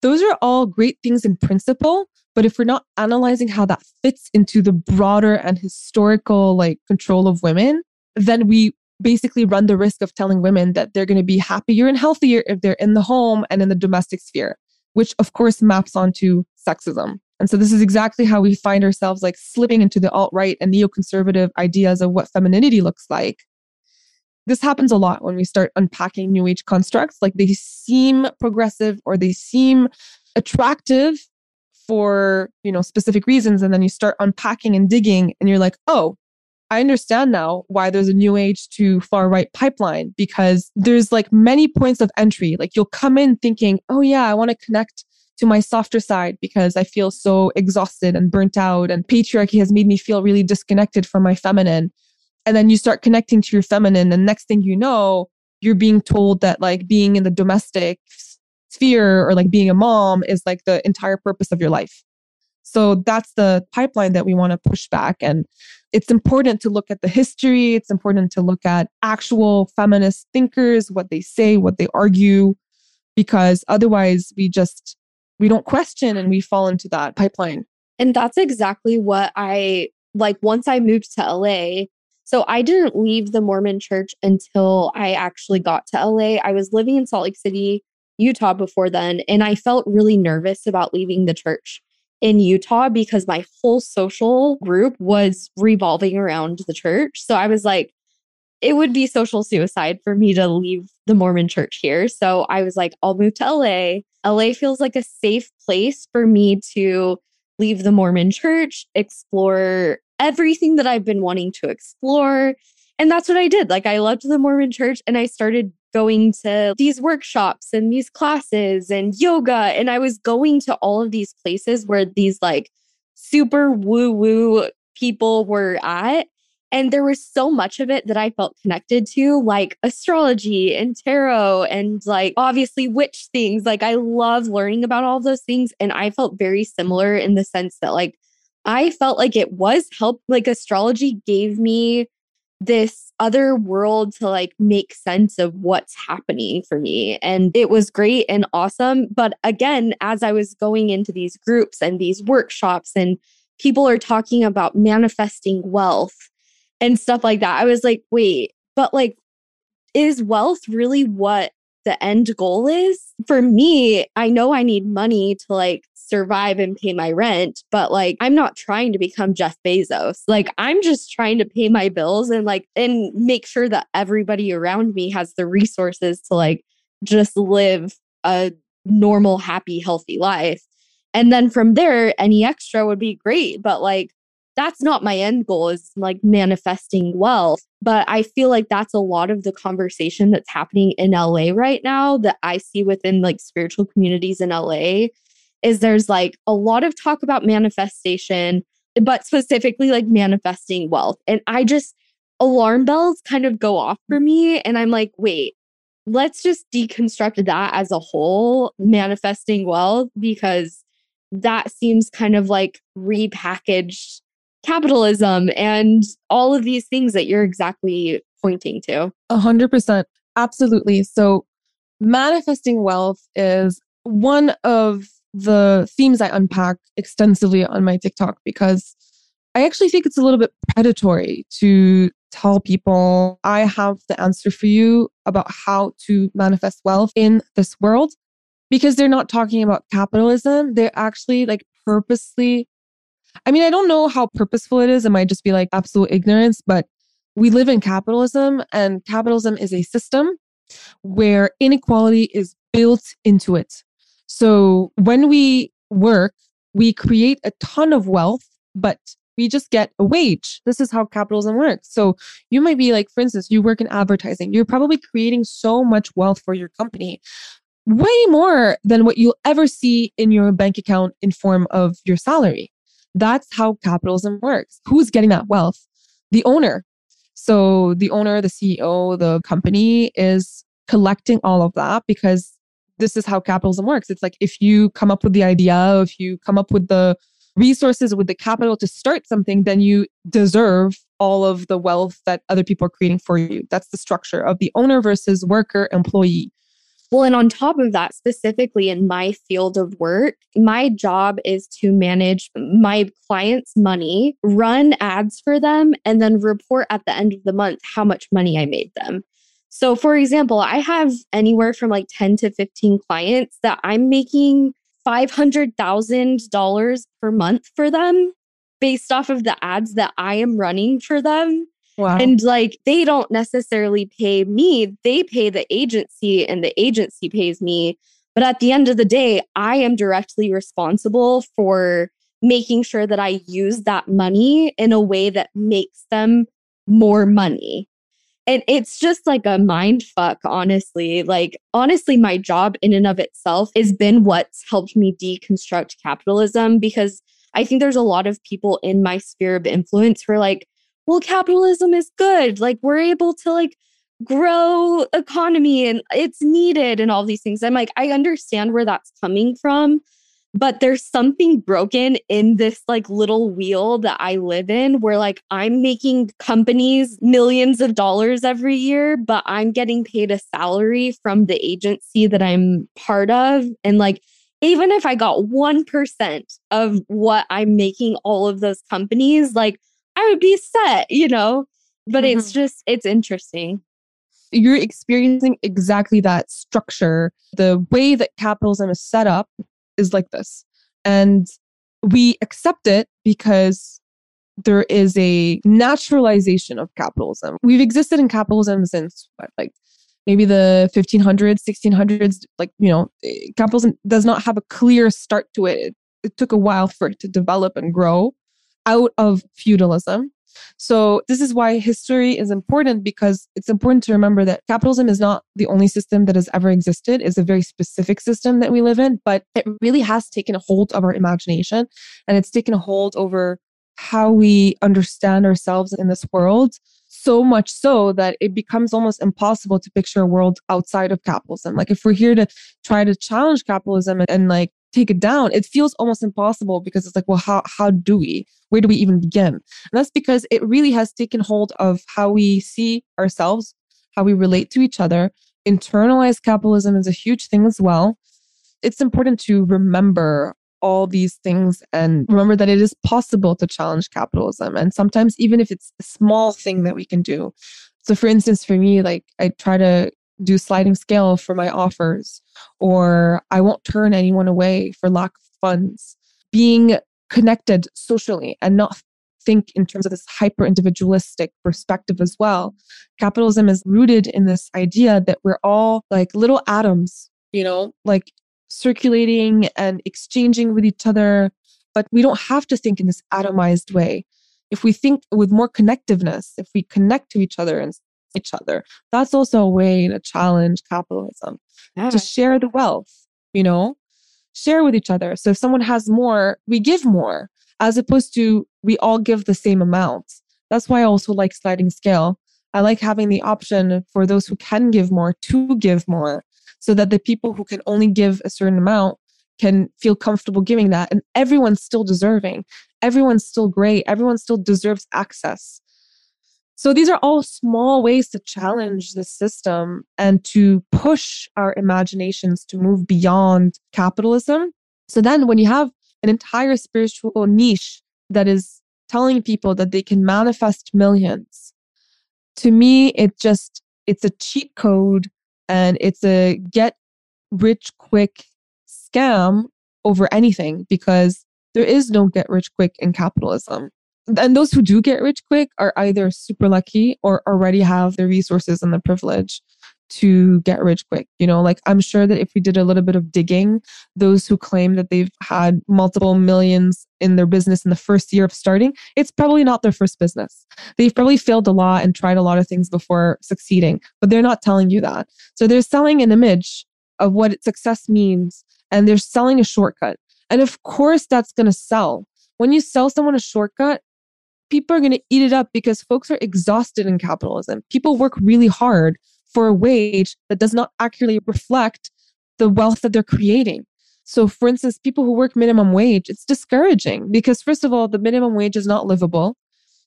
Those are all great things in principle, but if we're not analyzing how that fits into the broader and historical like control of women, then we basically run the risk of telling women that they're going to be happier and healthier if they're in the home and in the domestic sphere, which of course maps onto sexism. And so this is exactly how we find ourselves like slipping into the alt right and neoconservative ideas of what femininity looks like. This happens a lot when we start unpacking new age constructs. Like they seem progressive or they seem attractive for, you know, specific reasons. And then you start unpacking and digging and you're like, oh, I understand now why there's a new age to far right pipeline because there's like many points of entry. Like you'll come in thinking, oh, yeah, I want to connect to my softer side because I feel so exhausted and burnt out, and patriarchy has made me feel really disconnected from my feminine. And then you start connecting to your feminine, and next thing you know, you're being told that like being in the domestic sphere or like being a mom is like the entire purpose of your life. So that's the pipeline that we want to push back. And it's important to look at the history. It's important to look at actual feminist thinkers, what they say, what they argue, because otherwise we just, we don't question and we fall into that pipeline. And that's exactly what I like once I moved to LA. So I didn't leave the Mormon church until I actually got to LA. I was living in Salt Lake City, Utah before then, and I felt really nervous about leaving the church in Utah because my whole social group was revolving around the church. So I was like, it would be social suicide for me to leave the Mormon church here. So I was like, I'll move to LA. LA feels like a safe place for me to leave the Mormon church, explore everything that I've been wanting to explore. And that's what I did. Like, I loved the Mormon church and I started going to these workshops and these classes and yoga. And I was going to all of these places where these like super woo woo people were at. And there was so much of it that I felt connected to, like astrology and tarot and like obviously witch things. Like I love learning about all those things. And I felt very similar in the sense that like I felt like it was help, like astrology gave me this other world to like make sense of what's happening for me. And it was great and awesome. But again, as I was going into these groups and these workshops, and people are talking about manifesting wealth and stuff like that, I was like, wait, but like, is wealth really what the end goal is? For me, I know I need money to like survive and pay my rent, but like I'm not trying to become Jeff Bezos. Like I'm just trying to pay my bills and like and make sure that everybody around me has the resources to like just live a normal, happy, healthy life. And then from there, any extra would be great. But like that's not my end goal is like manifesting wealth. But I feel like that's a lot of the conversation that's happening in LA right now that I see within like spiritual communities in LA is there's like a lot of talk about manifestation, but specifically like manifesting wealth. And I just, alarm bells kind of go off for me. And I'm like, wait, let's just deconstruct that as a whole, manifesting wealth, because that seems kind of like repackaged capitalism and all of these things that you're exactly pointing to. A hundred percent. Absolutely. So manifesting wealth is one of the themes I unpack extensively on my TikTok because I actually think it's a little bit predatory to tell people I have the answer for you about how to manifest wealth in this world because they're not talking about capitalism. They're actually like purposely. I mean, I don't know how purposeful it is. It might just be like absolute ignorance, but we live in capitalism and capitalism is a system where inequality is built into it. So when we work, we create a ton of wealth, but we just get a wage. This is how capitalism works. So you might be like, for instance, you work in advertising, you're probably creating so much wealth for your company, way more than what you'll ever see in your bank account in form of your salary. That's how capitalism works. Who's getting that wealth? The owner. So the owner, the CEO, the company is collecting all of that because this is how capitalism works. It's like if you come up with the idea, if you come up with the resources, with the capital to start something, then you deserve all of the wealth that other people are creating for you. That's the structure of the owner versus worker employee. Well, and on top of that, specifically in my field of work, my job is to manage my clients' money, run ads for them, and then report at the end of the month how much money I made them. So, for example, I have anywhere from like 10 to 15 clients that I'm making $500,000 per month for them based off of the ads that I am running for them. Wow. And like they don't necessarily pay me, they pay the agency and the agency pays me. But at the end of the day, I am directly responsible for making sure that I use that money in a way that makes them more money. And it's just like a mind fuck, honestly. Like, honestly, my job in and of itself has been what's helped me deconstruct capitalism because I think there's a lot of people in my sphere of influence who are like, well, capitalism is good. Like we're able to like grow economy and it's needed and all these things. I'm like, I understand where that's coming from, but there's something broken in this like little wheel that I live in where like I'm making companies millions of dollars every year, but I'm getting paid a salary from the agency that I'm part of. And like, even if I got 1% of what I'm making all of those companies, like I would be set, you know? But mm-hmm. it's just, it's interesting. You're experiencing exactly that structure. The way that capitalism is set up is like this. And we accept it because there is a naturalization of capitalism. We've existed in capitalism since what, like maybe the 1500s, 1600s. Like, you know, capitalism does not have a clear start to it. It, it took a while for it to develop and grow out of feudalism. So, this is why history is important because it's important to remember that capitalism is not the only system that has ever existed. It's a very specific system that we live in, but it really has taken a hold of our imagination and it's taken a hold over how we understand ourselves in this world. So much so that it becomes almost impossible to picture a world outside of capitalism. Like, if we're here to try to challenge capitalism and, and like take it down, it feels almost impossible because it's like, well, how how do we? Where do we even begin? And that's because it really has taken hold of how we see ourselves, how we relate to each other. Internalized capitalism is a huge thing as well. It's important to remember all these things and remember that it is possible to challenge capitalism. And sometimes, even if it's a small thing that we can do. So, for instance, for me, like I try to do sliding scale for my offers, or I won't turn anyone away for lack of funds. Being connected socially and not think in terms of this hyper individualistic perspective as well. Capitalism is rooted in this idea that we're all like little atoms, you know, like circulating and exchanging with each other, but we don't have to think in this atomized way. If we think with more connectiveness, if we connect to each other and each other. That's also a way to challenge capitalism, yeah. to share the wealth, you know, share with each other. So if someone has more, we give more, as opposed to we all give the same amount. That's why I also like sliding scale. I like having the option for those who can give more to give more so that the people who can only give a certain amount can feel comfortable giving that. And everyone's still deserving. Everyone's still great. Everyone still deserves access. So these are all small ways to challenge the system and to push our imaginations to move beyond capitalism. So then when you have an entire spiritual niche that is telling people that they can manifest millions, to me it just it's a cheat code and it's a get rich quick scam over anything because there is no get rich quick in capitalism and those who do get rich quick are either super lucky or already have the resources and the privilege to get rich quick. You know, like I'm sure that if we did a little bit of digging, those who claim that they've had multiple millions in their business in the first year of starting, it's probably not their first business. They've probably failed a lot and tried a lot of things before succeeding, but they're not telling you that. So they're selling an image of what success means and they're selling a shortcut. And of course, that's going to sell. When you sell someone a shortcut, people are going to eat it up because folks are exhausted in capitalism. People work really hard for a wage that does not accurately reflect the wealth that they're creating. So, for instance, people who work minimum wage, it's discouraging because, first of all, the minimum wage is not livable.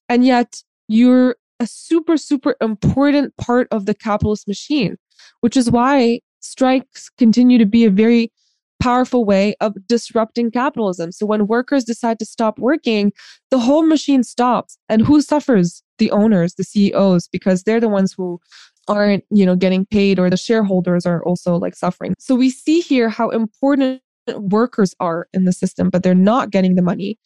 And yet, you're a super, super important part of the capitalist machine, which is why strikes continue to be a very powerful way of disrupting capitalism. So when workers decide to stop working, the whole machine stops. And who suffers? The owners, the CEOs, because they're the ones who aren't, you know, getting paid or the shareholders are also like suffering. So we see here how important workers are in the system, but they're not getting the money.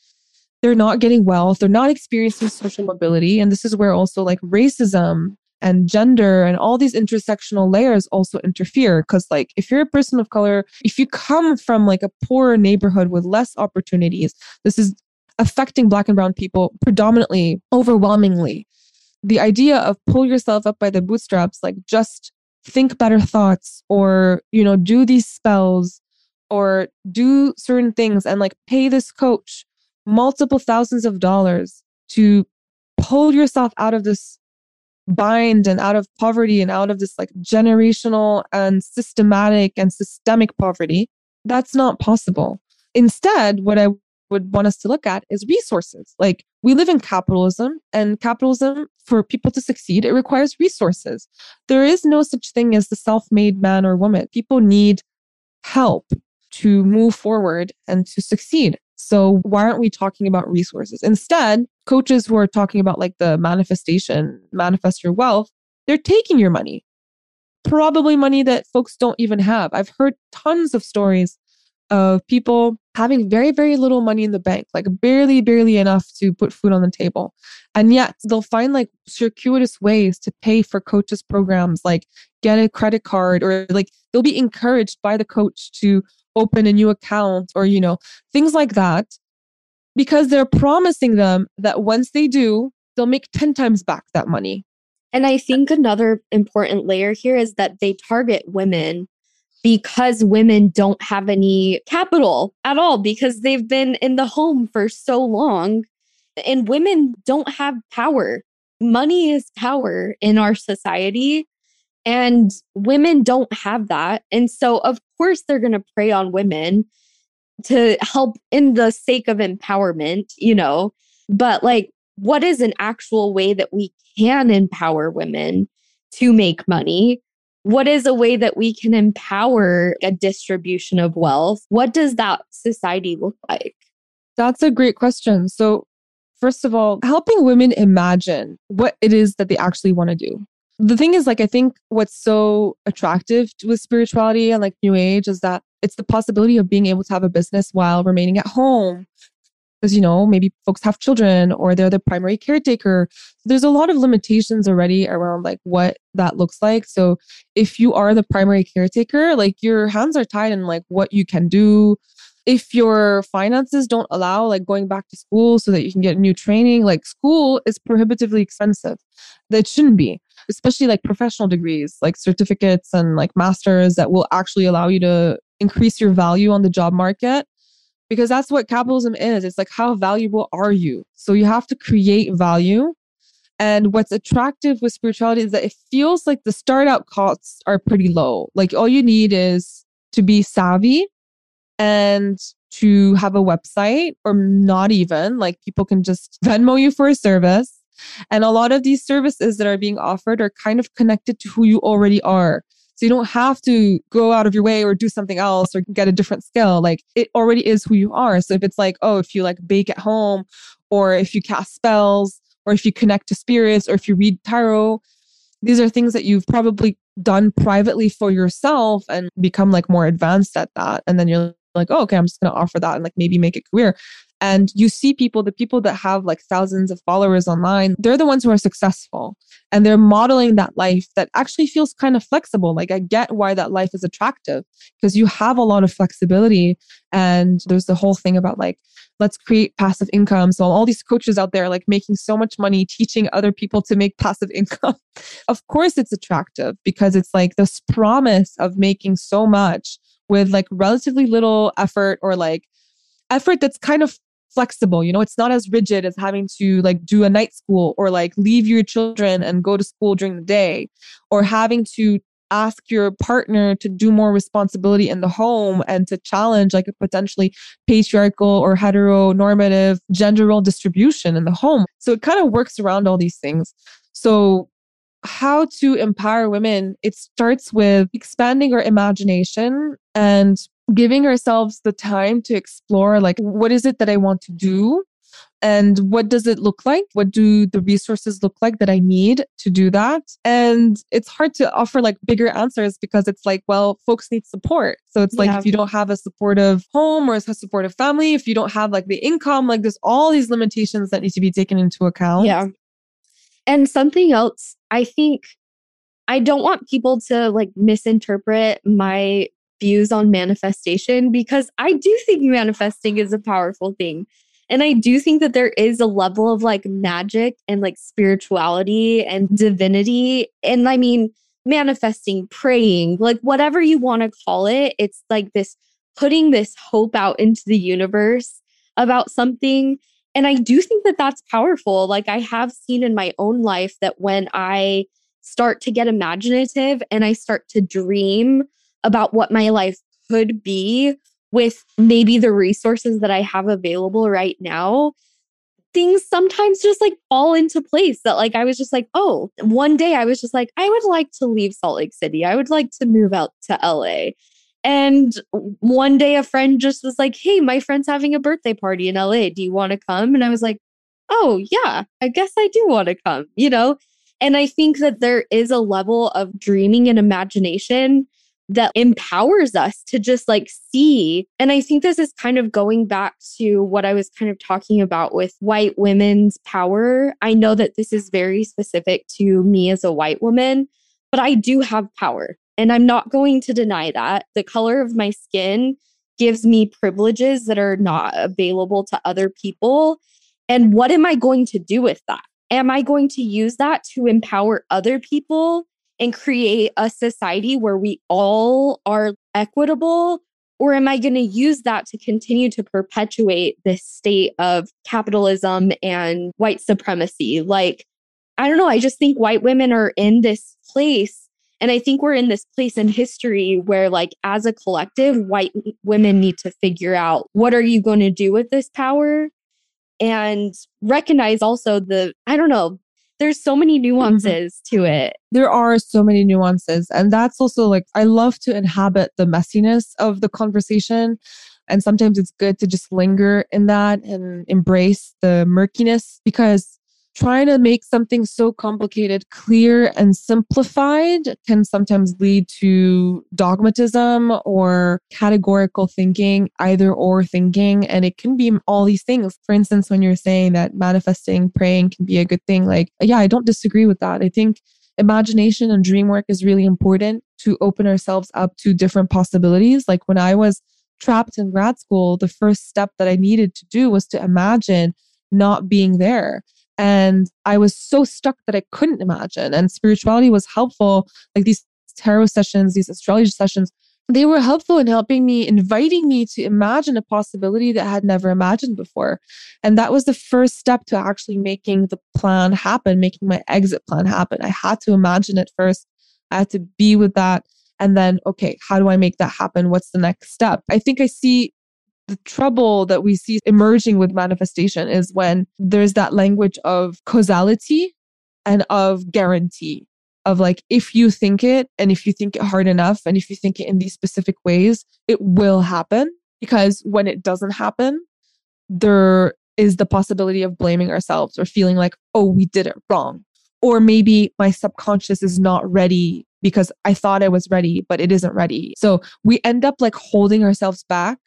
They're not getting wealth. They're not experiencing social mobility. And this is where also like racism and gender and all these intersectional layers also interfere because like if you're a person of color if you come from like a poorer neighborhood with less opportunities this is affecting black and brown people predominantly overwhelmingly. The idea of pull yourself up by the bootstraps like just think better thoughts or you know do these spells or do certain things and like pay this coach multiple thousands of dollars to pull yourself out of this bind and out of poverty and out of this like generational and systematic and systemic poverty, that's not possible. Instead, what I would want us to look at is resources. Like we live in capitalism, and capitalism, for people to succeed, it requires resources. There is no such thing as the self made man or woman. People need help to move forward and to succeed. So why aren't we talking about resources? Instead, coaches who are talking about like the manifestation, manifest your wealth, they're taking your money. Probably money that folks don't even have. I've heard tons of stories of people having very, very little money in the bank, like barely, barely enough to put food on the table. And yet they'll find like circuitous ways to pay for coaches' programs, like get a credit card or like they'll be encouraged by the coach to open a new account or, you know, things like that, because they're promising them that once they do, they'll make 10 times back that money. And I think another important layer here is that they target women because women don't have any capital at all because they've been in the home for so long and women don't have power. Money is power in our society. And women don't have that. And so, of course, they're going to prey on women to help in the sake of empowerment, you know. But, like, what is an actual way that we can empower women to make money? What is a way that we can empower a distribution of wealth? What does that society look like? That's a great question. So, first of all, helping women imagine what it is that they actually want to do the thing is like i think what's so attractive with spirituality and like new age is that it's the possibility of being able to have a business while remaining at home. Because you know maybe folks have children or they're the primary caretaker. So there's a lot of limitations already around like what that looks like. So if you are the primary caretaker like your hands are tied in like what you can do. If your finances don't allow like going back to school so that you can get new training like school is prohibitively expensive. That shouldn't be especially like professional degrees, like certificates and like masters that will actually allow you to increase your value on the job market. Because that's what capitalism is. It's like, how valuable are you? So you have to create value. And what's attractive with spirituality is that it feels like the start costs are pretty low. Like all you need is to be savvy and to have a website or not even like people can just Venmo you for a service and a lot of these services that are being offered are kind of connected to who you already are. So you don't have to go out of your way or do something else or get a different skill. Like it already is who you are. So if it's like, oh, if you like bake at home or if you cast spells or if you connect to spirits or if you read tarot, these are things that you've probably done privately for yourself and become like more advanced at that. And then you're like, oh, okay, I'm just going to offer that and like maybe make a career. And you see people, the people that have like thousands of followers online, they're the ones who are successful and they're modeling that life that actually feels kind of flexible. Like I get why that life is attractive because you have a lot of flexibility. And there's the whole thing about like, let's create passive income. So all these coaches out there like making so much money teaching other people to make passive income. of course it's attractive because it's like this promise of making so much with like relatively little effort or like effort that's kind of flexible. You know, it's not as rigid as having to like do a night school or like leave your children and go to school during the day or having to ask your partner to do more responsibility in the home and to challenge like a potentially patriarchal or heteronormative gender role distribution in the home. So it kind of works around all these things. So how to empower women, it starts with expanding our imagination and giving ourselves the time to explore like what is it that I want to do? And what does it look like? What do the resources look like that i need to do that? And it's hard to offer like bigger answers because it's like well folks need support. So it's like yeah. if you don't have a supportive home or a supportive family if you don't have like the income like there's all these limitations that need to be taken into account. Yeah. And something else i think i don't want people to like misinterpret my views on manifestation because i do think manifesting is a powerful thing and I do think that there is a level of like magic and like spirituality and divinity. And I mean, manifesting, praying, like whatever you want to call it, it's like this putting this hope out into the universe about something. And I do think that that's powerful. Like I have seen in my own life that when I start to get imaginative and I start to dream about what my life could be with maybe the resources that I have available right now, things sometimes just like fall into place that like I was just like, oh, one day I was just like, I would like to leave Salt Lake City. I would like to move out to LA. And one day a friend just was like, hey, my friend's having a birthday party in LA. Do you want to come? And I was like, oh, yeah, I guess I do want to come, you know? And I think that there is a level of dreaming and imagination that empowers us to just like see. And I think this is kind of going back to what I was kind of talking about with white women's power. I know that this is very specific to me as a white woman, but I do have power. And I'm not going to deny that. The color of my skin gives me privileges that are not available to other people. And what am I going to do with that? Am I going to use that to empower other people and create a society where we all are equitable? Or am I going to use that to continue to perpetuate this state of capitalism and white supremacy? Like, I don't know. I just think white women are in this place. And I think we're in this place in history where, like, as a collective, white women need to figure out what are you going to do with this power? And recognize also the, I don't know, there's so many mm-hmm. nuances mm-hmm. to it. There are so many nuances. And that's also like, I love to inhabit the messiness of the conversation. And sometimes it's good to just linger in that and embrace the murkiness because trying to make something so complicated clear and simplified can sometimes lead to dogmatism or categorical thinking, either or thinking. And it can be all these things. For instance, when you're saying that manifesting, praying can be a good thing, like, yeah, I don't disagree with that. I think imagination and dream work is really important to open ourselves up to different possibilities. Like when I was trapped in grad school, the first step that I needed to do was to imagine not being there and I was so stuck that I couldn't imagine. And spirituality was helpful. Like these tarot sessions, these astrology sessions, they were helpful in helping me, inviting me to imagine a possibility that I had never imagined before. And that was the first step to actually making the plan happen, making my exit plan happen. I had to imagine it first. I had to be with that. And then, okay, how do I make that happen? What's the next step? I think I see the trouble that we see emerging with manifestation is when there's that language of causality and of guarantee of like if you think it and if you think it hard enough and if you think it in these specific ways it will happen because when it doesn't happen there is the possibility of blaming ourselves or feeling like oh we did it wrong or maybe my subconscious is not ready because I thought I was ready, but it isn't ready. So we end up like holding ourselves back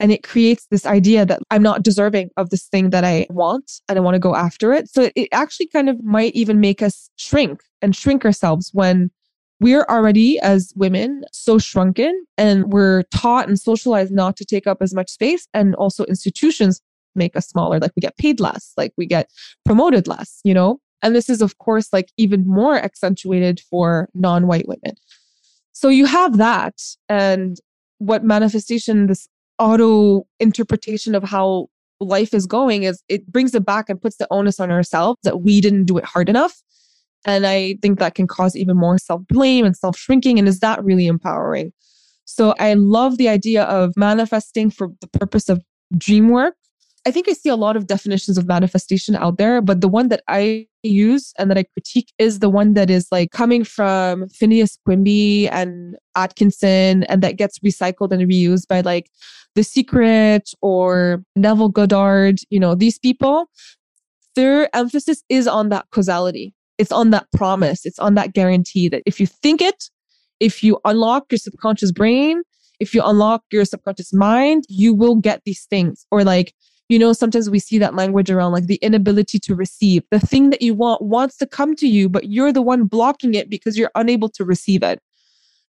and it creates this idea that I'm not deserving of this thing that I want and I want to go after it. So it actually kind of might even make us shrink and shrink ourselves when we're already as women so shrunken and we're taught and socialized not to take up as much space. And also institutions make us smaller like we get paid less like we get promoted less you know? And this is of course like even more accentuated for non-white women. So you have that. And what manifestation this auto interpretation of how life is going is it brings it back and puts the onus on ourselves that we didn't do it hard enough. And I think that can cause even more self blame and self shrinking. And is that really empowering? So I love the idea of manifesting for the purpose of dream work. I think I see a lot of definitions of manifestation out there, but the one that I use and that I critique is the one that is like coming from Phineas Quimby and Atkinson and that gets recycled and reused by like The Secret or Neville Goddard, you know, these people. Their emphasis is on that causality. It's on that promise. It's on that guarantee that if you think it, if you unlock your subconscious brain, if you unlock your subconscious mind, you will get these things. Or like, you know, sometimes we see that language around like the inability to receive. The thing that you want wants to come to you, but you're the one blocking it because you're unable to receive it.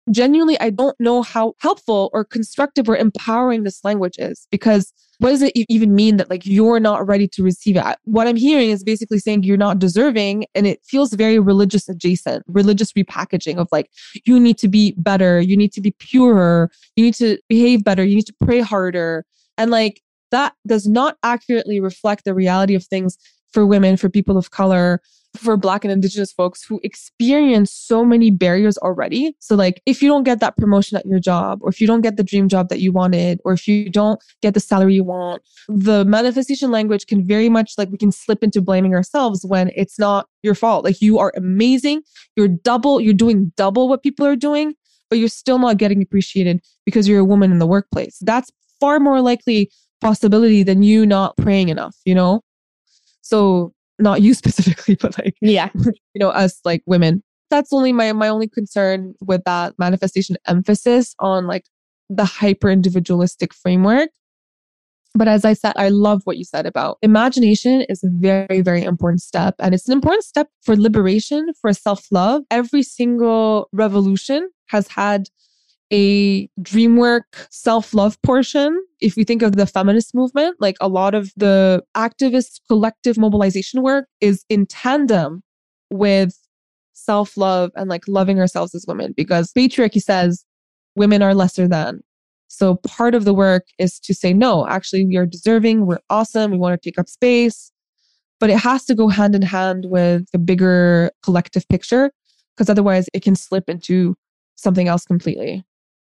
Genuinely, I don't know how helpful or constructive or empowering this language is because what does it even mean that like you're not ready to receive it? What I'm hearing is basically saying you're not deserving. And it feels very religious adjacent, religious repackaging of like, you need to be better. You need to be purer. You need to behave better. You need to pray harder. And like, that does not accurately reflect the reality of things for women, for people of color, for Black and Indigenous folks who experience so many barriers already. So, like, if you don't get that promotion at your job, or if you don't get the dream job that you wanted, or if you don't get the salary you want, the manifestation language can very much like we can slip into blaming ourselves when it's not your fault. Like, you are amazing. You're double, you're doing double what people are doing, but you're still not getting appreciated because you're a woman in the workplace. That's far more likely possibility than you not praying enough, you know? So not you specifically, but like, yeah, you know, us like women. That's only my, my only concern with that manifestation emphasis on like the hyper individualistic framework. But as I said, I love what you said about imagination is a very, very important step. And it's an important step for liberation, for self love. Every single revolution has had a dream work self love portion. If we think of the feminist movement, like a lot of the activist collective mobilization work is in tandem with self love and like loving ourselves as women because patriarchy says women are lesser than. So part of the work is to say, no, actually, we are deserving, we're awesome, we want to take up space. But it has to go hand in hand with the bigger collective picture because otherwise it can slip into something else completely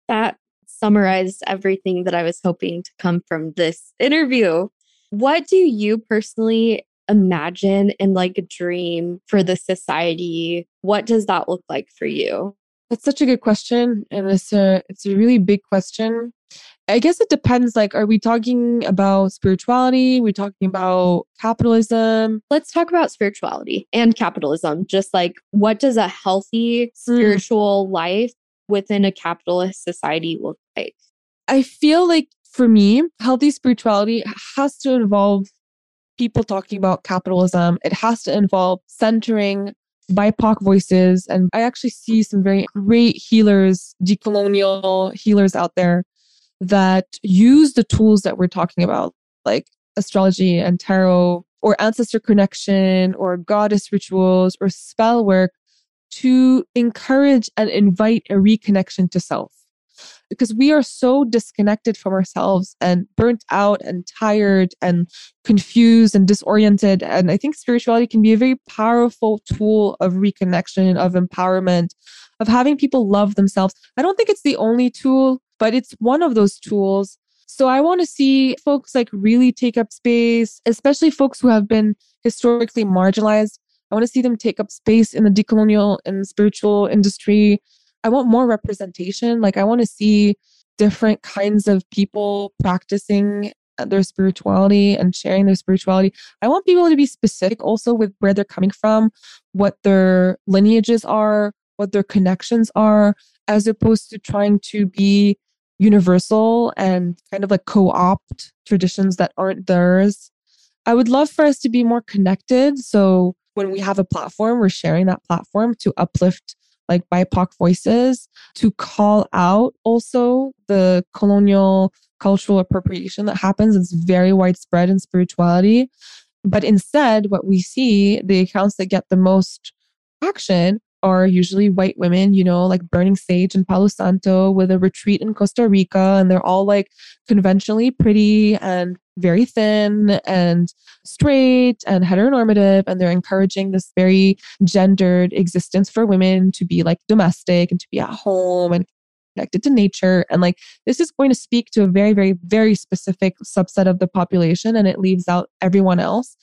that summarized everything that I was hoping to come from this interview. What do you personally imagine and like a dream for the society? What does that look like for you? That's such a good question. And it's a it's a really big question. I guess it depends. Like, are we talking about spirituality? We're we talking about capitalism? Let's talk about spirituality and capitalism. Just like, what does a healthy hmm. spiritual mm. life within a capitalist society look like? I feel like for me, healthy spirituality has to involve people talking about capitalism. It has to involve centering BIPOC voices. And I actually see some very great healers, decolonial healers out there that use the tools that we're talking about, like astrology and tarot, or ancestor connection, or goddess rituals, or spell work to encourage and invite a reconnection to self. Because we are so disconnected from ourselves and burnt out and tired and confused and disoriented. And I think spirituality can be a very powerful tool of reconnection, of empowerment, of having people love themselves. I don't think it's the only tool, but it's one of those tools. So I want to see folks like really take up space, especially folks who have been historically marginalized I want to see them take up space in the decolonial and spiritual industry. I want more representation. Like, I want to see different kinds of people practicing uh, their spirituality and sharing their spirituality. I want people to be specific also with where they're coming from, what their lineages are, what their connections are, as opposed to trying to be universal and kind of like co opt traditions that aren't theirs. I would love for us to be more connected. So, when we have a platform, we're sharing that platform to uplift like BIPOC voices, to call out also the colonial cultural appropriation that happens. It's very widespread in spirituality. But instead, what we see, the accounts that get the most action are usually white women, you know, like burning sage in Palo Santo with a retreat in Costa Rica. And they're all like conventionally pretty and very thin and straight and heteronormative. And they're encouraging this very gendered existence for women to be like domestic and to be at home and connected to nature. And like, this is going to speak to a very, very, very specific subset of the population and it leaves out everyone else.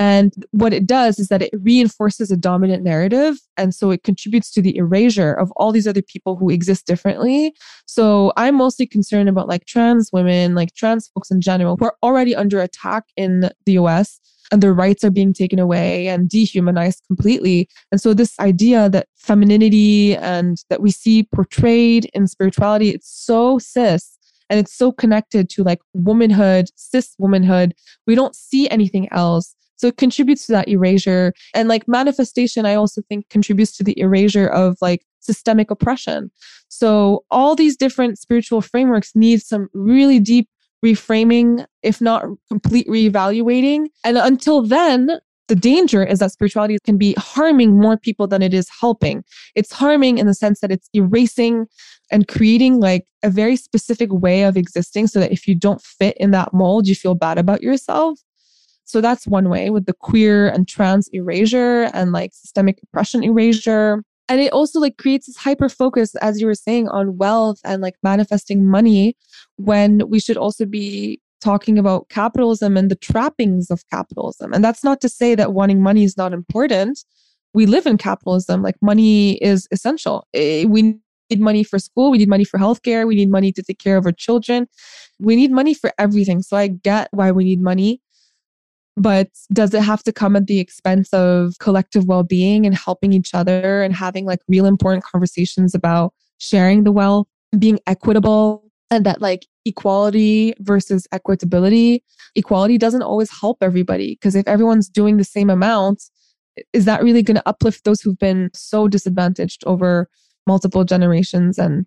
And what it does is that it reinforces a dominant narrative. And so it contributes to the erasure of all these other people who exist differently. So I'm mostly concerned about like trans women, like trans folks in general, who are already under attack in the US and their rights are being taken away and dehumanized completely. And so this idea that femininity and that we see portrayed in spirituality, it's so cis and it's so connected to like womanhood, cis womanhood. We don't see anything else. So it contributes to that erasure. And like manifestation, I also think contributes to the erasure of like systemic oppression. So all these different spiritual frameworks need some really deep reframing, if not complete reevaluating. And until then, the danger is that spirituality can be harming more people than it is helping. It's harming in the sense that it's erasing and creating like a very specific way of existing so that if you don't fit in that mold, you feel bad about yourself. So that's one way with the queer and trans erasure and like systemic oppression erasure. And it also like creates this hyper focus as you were saying on wealth and like manifesting money when we should also be talking about capitalism and the trappings of capitalism. And that's not to say that wanting money is not important. We live in capitalism. Like money is essential. Eh, we need money for school. We need money for healthcare. We need money to take care of our children. We need money for everything. So i get why we need money but does it have to come at the expense of collective well-being and helping each other and having like real important conversations about sharing the wealth being equitable and that like equality versus equitability? Equality doesn't always help everybody because if everyone's doing the same amount is that really going to uplift those who've been so disadvantaged over multiple generations? And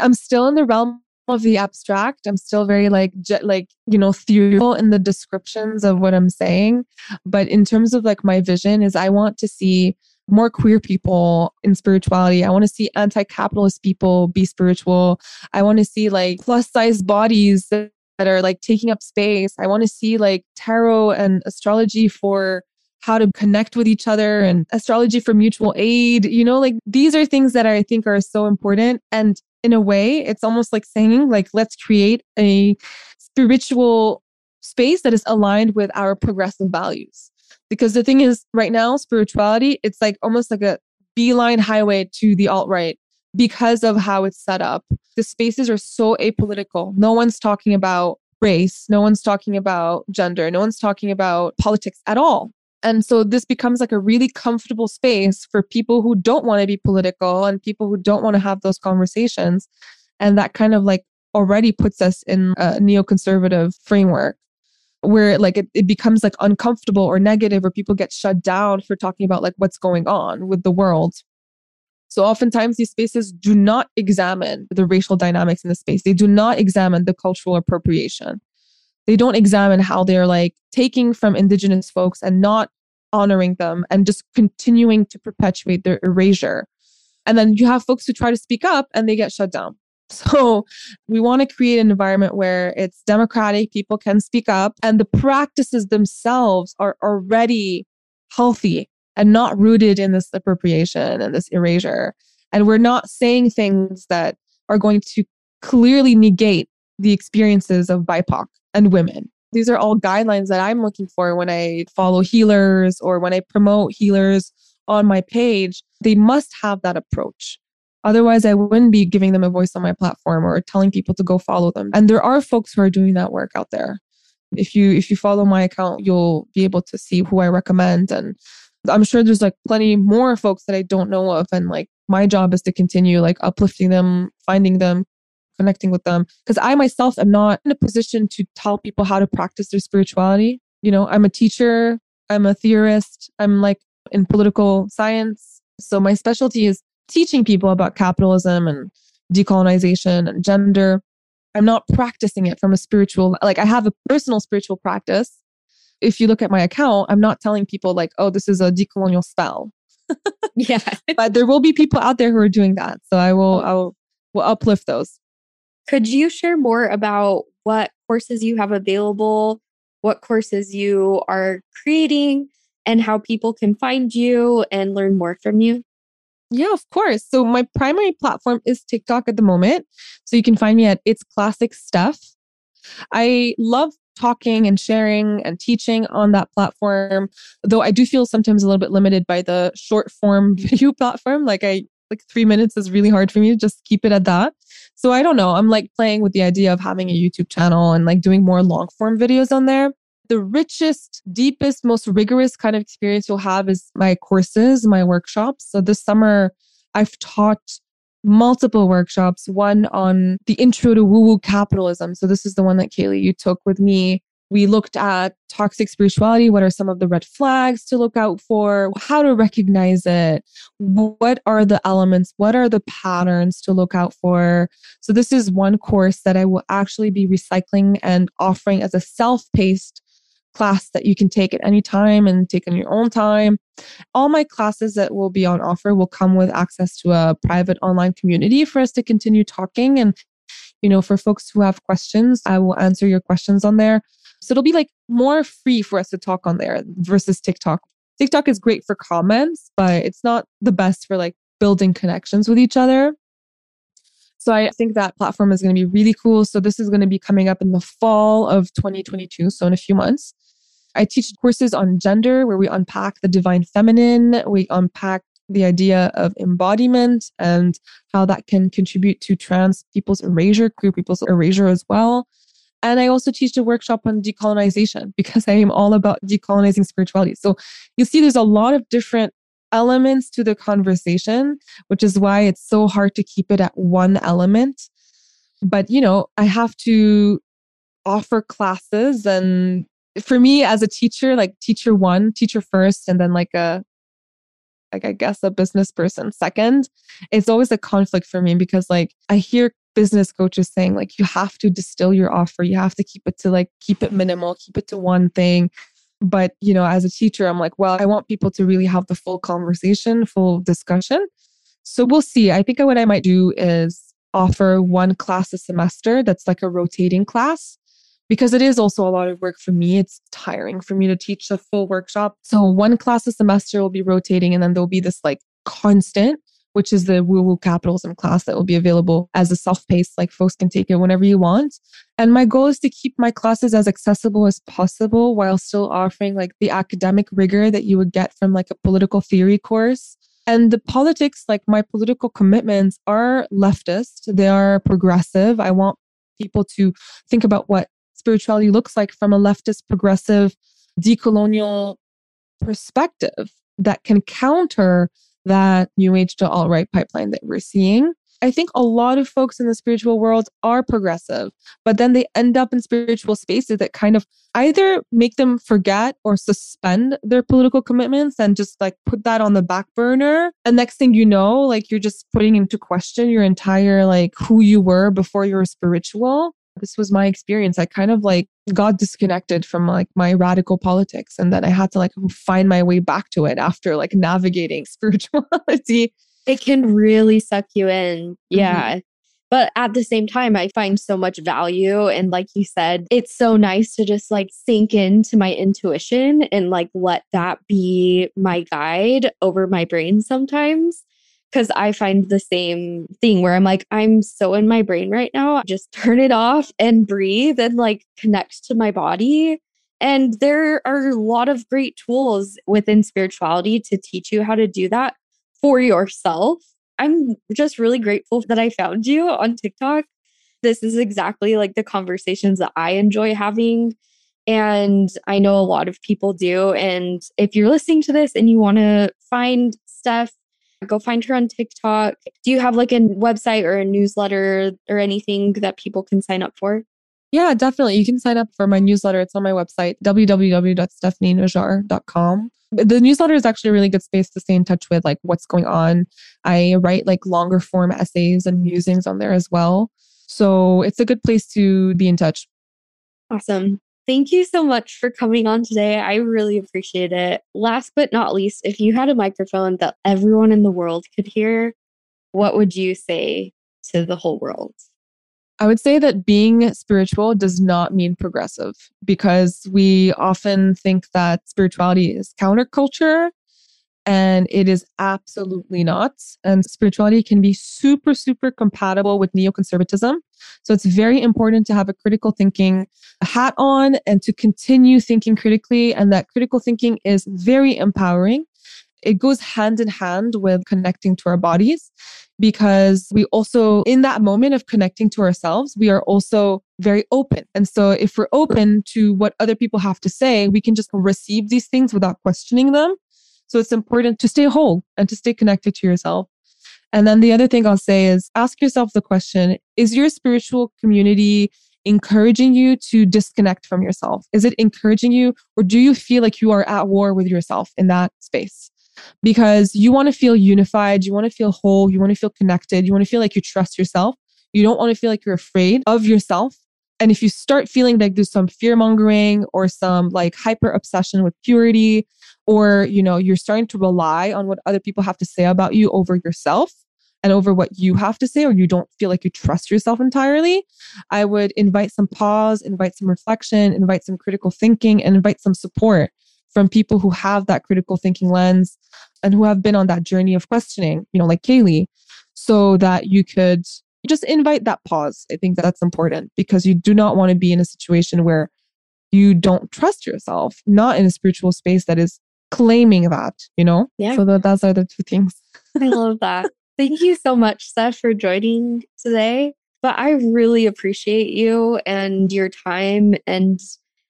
i'm still in the realm of the abstract. I'm still very like like you know theoretical in the descriptions of what I'm saying, but in terms of like my vision is I want to see more queer people in spirituality. I want to see anti-capitalist people be spiritual. I want to see like plus size bodies that are like taking up space. I want to see like tarot and astrology for how to connect with each other and astrology for mutual aid. You know, like these are things that I think are so important. And in a way, it's almost like saying, like, let's create a spiritual space that is aligned with our progressive values. Because the thing is, right now, spirituality, it's like almost like a beeline highway to the alt right because of how it's set up. The spaces are so apolitical. No one's talking about race. No one's talking about gender. No one's talking about politics at all. And so this becomes like a really comfortable space for people who don't want to be political and people who don't want to have those conversations. And that kind of like already puts us in a neoconservative framework where like it, it becomes like uncomfortable or negative or people get shut down for talking about like what's going on with the world. So oftentimes these spaces do not examine the racial dynamics in the space. They do not examine the cultural appropriation they don't examine how they're like taking from indigenous folks and not honoring them and just continuing to perpetuate their erasure. And then you have folks who try to speak up and they get shut down. So we want to create an environment where it's democratic, people can speak up, and the practices themselves are already healthy and not rooted in this appropriation and this erasure. And we're not saying things that are going to clearly negate the experiences of BIPOC and women. These are all guidelines that I'm looking for when I follow healers or when I promote healers on my page. They must have that approach. Otherwise, I wouldn't be giving them a voice on my platform or telling people to go follow them. And there are folks who are doing that work out there. If you if you follow my account, you'll be able to see who I recommend and I'm sure there's like plenty more folks that I don't know of and like my job is to continue like uplifting them, finding them, connecting with them. Because I myself am not in a position to tell people how to practice their spirituality. You know, I'm a teacher, I'm a theorist, I'm like in political science. So my specialty is teaching people about capitalism and decolonization and gender. I'm not practicing it from a spiritual, like I have a personal spiritual practice. If you look at my account, I'm not telling people like, oh, this is a decolonial spell. yeah. but there will be people out there who are doing that. So I will, I will, will uplift those. Could you share more about what courses you have available, what courses you are creating, and how people can find you and learn more from you? Yeah, of course. So my primary platform is TikTok at the moment. So you can find me at It's Classic Steph. I love talking and sharing and teaching on that platform, though I do feel sometimes a little bit limited by the short form video platform. Like I like three minutes is really hard for me to just keep it at that. So I don't know. I'm like playing with the idea of having a YouTube channel and like doing more long form videos on there. The richest, deepest, most rigorous kind of experience you'll have is my courses, my workshops. So this summer, I've taught multiple workshops, one on the intro to woo woo capitalism. So, this is the one that Kaylee, you took with me. We looked at toxic spirituality. What are some of the red flags to look out for? How to recognize it? What are the elements? What are the patterns to look out for? So, this is one course that I will actually be recycling and offering as a self paced class that you can take at any time and take on your own time. All my classes that will be on offer will come with access to a private online community for us to continue talking. And, you know, for folks who have questions, I will answer your questions on there. So it'll be like more free for us to talk on there versus TikTok. TikTok is great for comments, but it's not the best for like building connections with each other. So I think that platform is going to be really cool. So this is going to be coming up in the fall of 2022, so in a few months. I teach courses on gender where we unpack the divine feminine, we unpack the idea of embodiment and how that can contribute to trans people's erasure, queer people's erasure as well. And I also teach a workshop on decolonization because I am all about decolonizing spirituality. So you see, there's a lot of different elements to the conversation, which is why it's so hard to keep it at one element. But, you know, I have to offer classes and for me as a teacher, like teacher one, teacher first, and then like a like I guess a business person second, it's always a conflict for me because like I hear business coaches saying like you have to distill your offer, you have to keep it to like keep it minimal, keep it to one thing. But you know, as a teacher, I'm like, well, I want people to really have the full conversation, full discussion. So we'll see. I think what I might do is offer one class a semester that's like a rotating class because it is also a lot of work for me. It's tiring for me to teach a full workshop. So one class a semester will be rotating and then there'll be this like constant, which is the woo woo capitalism class that will be available as a self paced, like folks can take it whenever you want. And my goal is to keep my classes as accessible as possible while still offering like the academic rigor that you would get from like a political theory course. And the politics, like my political commitments are leftist. They are progressive. I want people to think about what spirituality looks like from a leftist, progressive, decolonial perspective that can counter that new age to alt right pipeline that we're seeing. I think a lot of folks in the spiritual world are progressive, but then they end up in spiritual spaces that kind of either make them forget or suspend their political commitments and just like put that on the back burner. And next thing you know, like you're just putting into question your entire like who you were before you were spiritual this was my experience. I kind of like got disconnected from like my radical politics and then I had to like find my way back to it after like navigating spirituality. It can really suck you in. Yeah. Mm-hmm. But at the same time, I find so much value. And like you said, it's so nice to just like sink into my intuition and like let that be my guide over my brain sometimes because I find the same thing where I'm like, I'm so in my brain right now. Just turn it off and breathe and like connect to my body. And there are a lot of great tools within spirituality to teach you how to do that for yourself. I'm just really grateful that I found you on TikTok. This is exactly like the conversations that I enjoy having. And I know a lot of people do. And if you're listening to this and you want to find Steph Go find her on TikTok. Do you have like a website or a newsletter or anything that people can sign up for? Yeah, definitely. You can sign up for my newsletter. It's on my website, www.stephanienajjar.com. The newsletter is actually a really good space to stay in touch with like what's going on. I write like longer form essays and musings on there as well. So it's a good place to be in touch. Awesome. Thank you so much for coming on today. I really appreciate it. Last but not least, if you had a microphone that everyone in the world could hear, what would you say to the whole world? I would say that being spiritual does not mean progressive because we often think that spirituality is counterculture. And it is absolutely not. And spirituality can be super, super compatible with neoconservatism. So it's very important to have a critical thinking hat on and to continue thinking critically. And that critical thinking is very empowering. It goes hand in hand with connecting to our bodies because we also, in that moment of connecting to ourselves, we are also very open. And so if we're open to what other people have to say, we can just receive these things without questioning them. So it's important to stay whole and to stay connected to yourself. And then the other thing I'll say is ask yourself the question Is your spiritual community encouraging you to disconnect from yourself? Is it encouraging you, or do you feel like you are at war with yourself in that space? Because you want to feel unified, you want to feel whole, you want to feel connected, you want to feel like you trust yourself. You don't want to feel like you're afraid of yourself. And if you start feeling like there's some fear mongering or some like hyper obsession with purity, or you know you're starting to rely on what other people have to say about you over yourself and over what you have to say or you don't feel like you trust yourself entirely i would invite some pause invite some reflection invite some critical thinking and invite some support from people who have that critical thinking lens and who have been on that journey of questioning you know like kaylee so that you could just invite that pause i think that's important because you do not want to be in a situation where you don't trust yourself not in a spiritual space that is claiming that, you know? Yeah. So that, those are the two things. I love that. Thank you so much, Steph, for joining today. But I really appreciate you and your time. And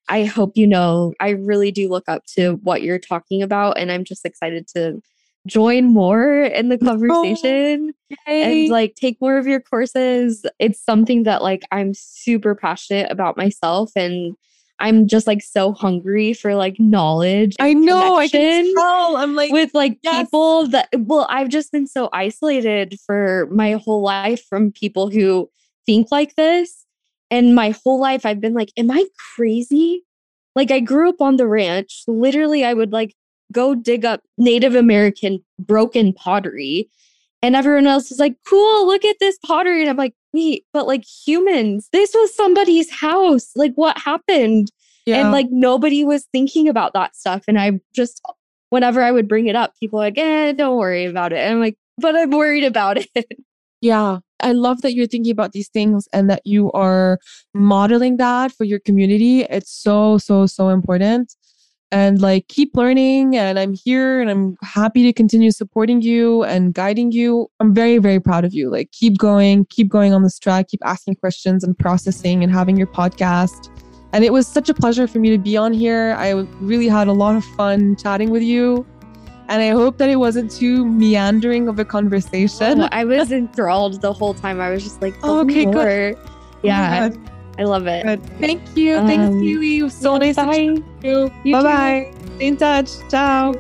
I hope you know, I really do look up to what you're talking about. And I'm just excited to join more in the oh, conversation oh, and like take more of your courses. It's something that like I'm super passionate about myself and I'm just like so hungry for like knowledge. I know. I can tell. I'm like with like yes. people that well, I've just been so isolated for my whole life from people who think like this. And my whole life I've been like, am I crazy? Like I grew up on the ranch. Literally, I would like go dig up Native American broken pottery. And everyone else is like, cool, look at this pottery. And I'm like, wait, but like humans, this was somebody's house. Like, what happened? Yeah. And like nobody was thinking about that stuff. And I just, whenever I would bring it up, people like, eh, don't worry about it. And I'm like, but I'm worried about it. Yeah. I love that you're thinking about these things and that you are modeling that for your community. It's so, so, so important and like keep learning and i'm here and i'm happy to continue supporting you and guiding you i'm very very proud of you like keep going keep going on this track keep asking questions and processing and having your podcast and it was such a pleasure for me to be on here i really had a lot of fun chatting with you and I hope that it wasn't too meandering of a conversation. Oh, I was enthralled the whole time. I was just like, oh, okay, more. good. Oh yeah. Oh I love it. Good. Thank you. Um, Thanks, Keely. So nice bye. to meet you. you bye bye. Stay in touch. Ciao.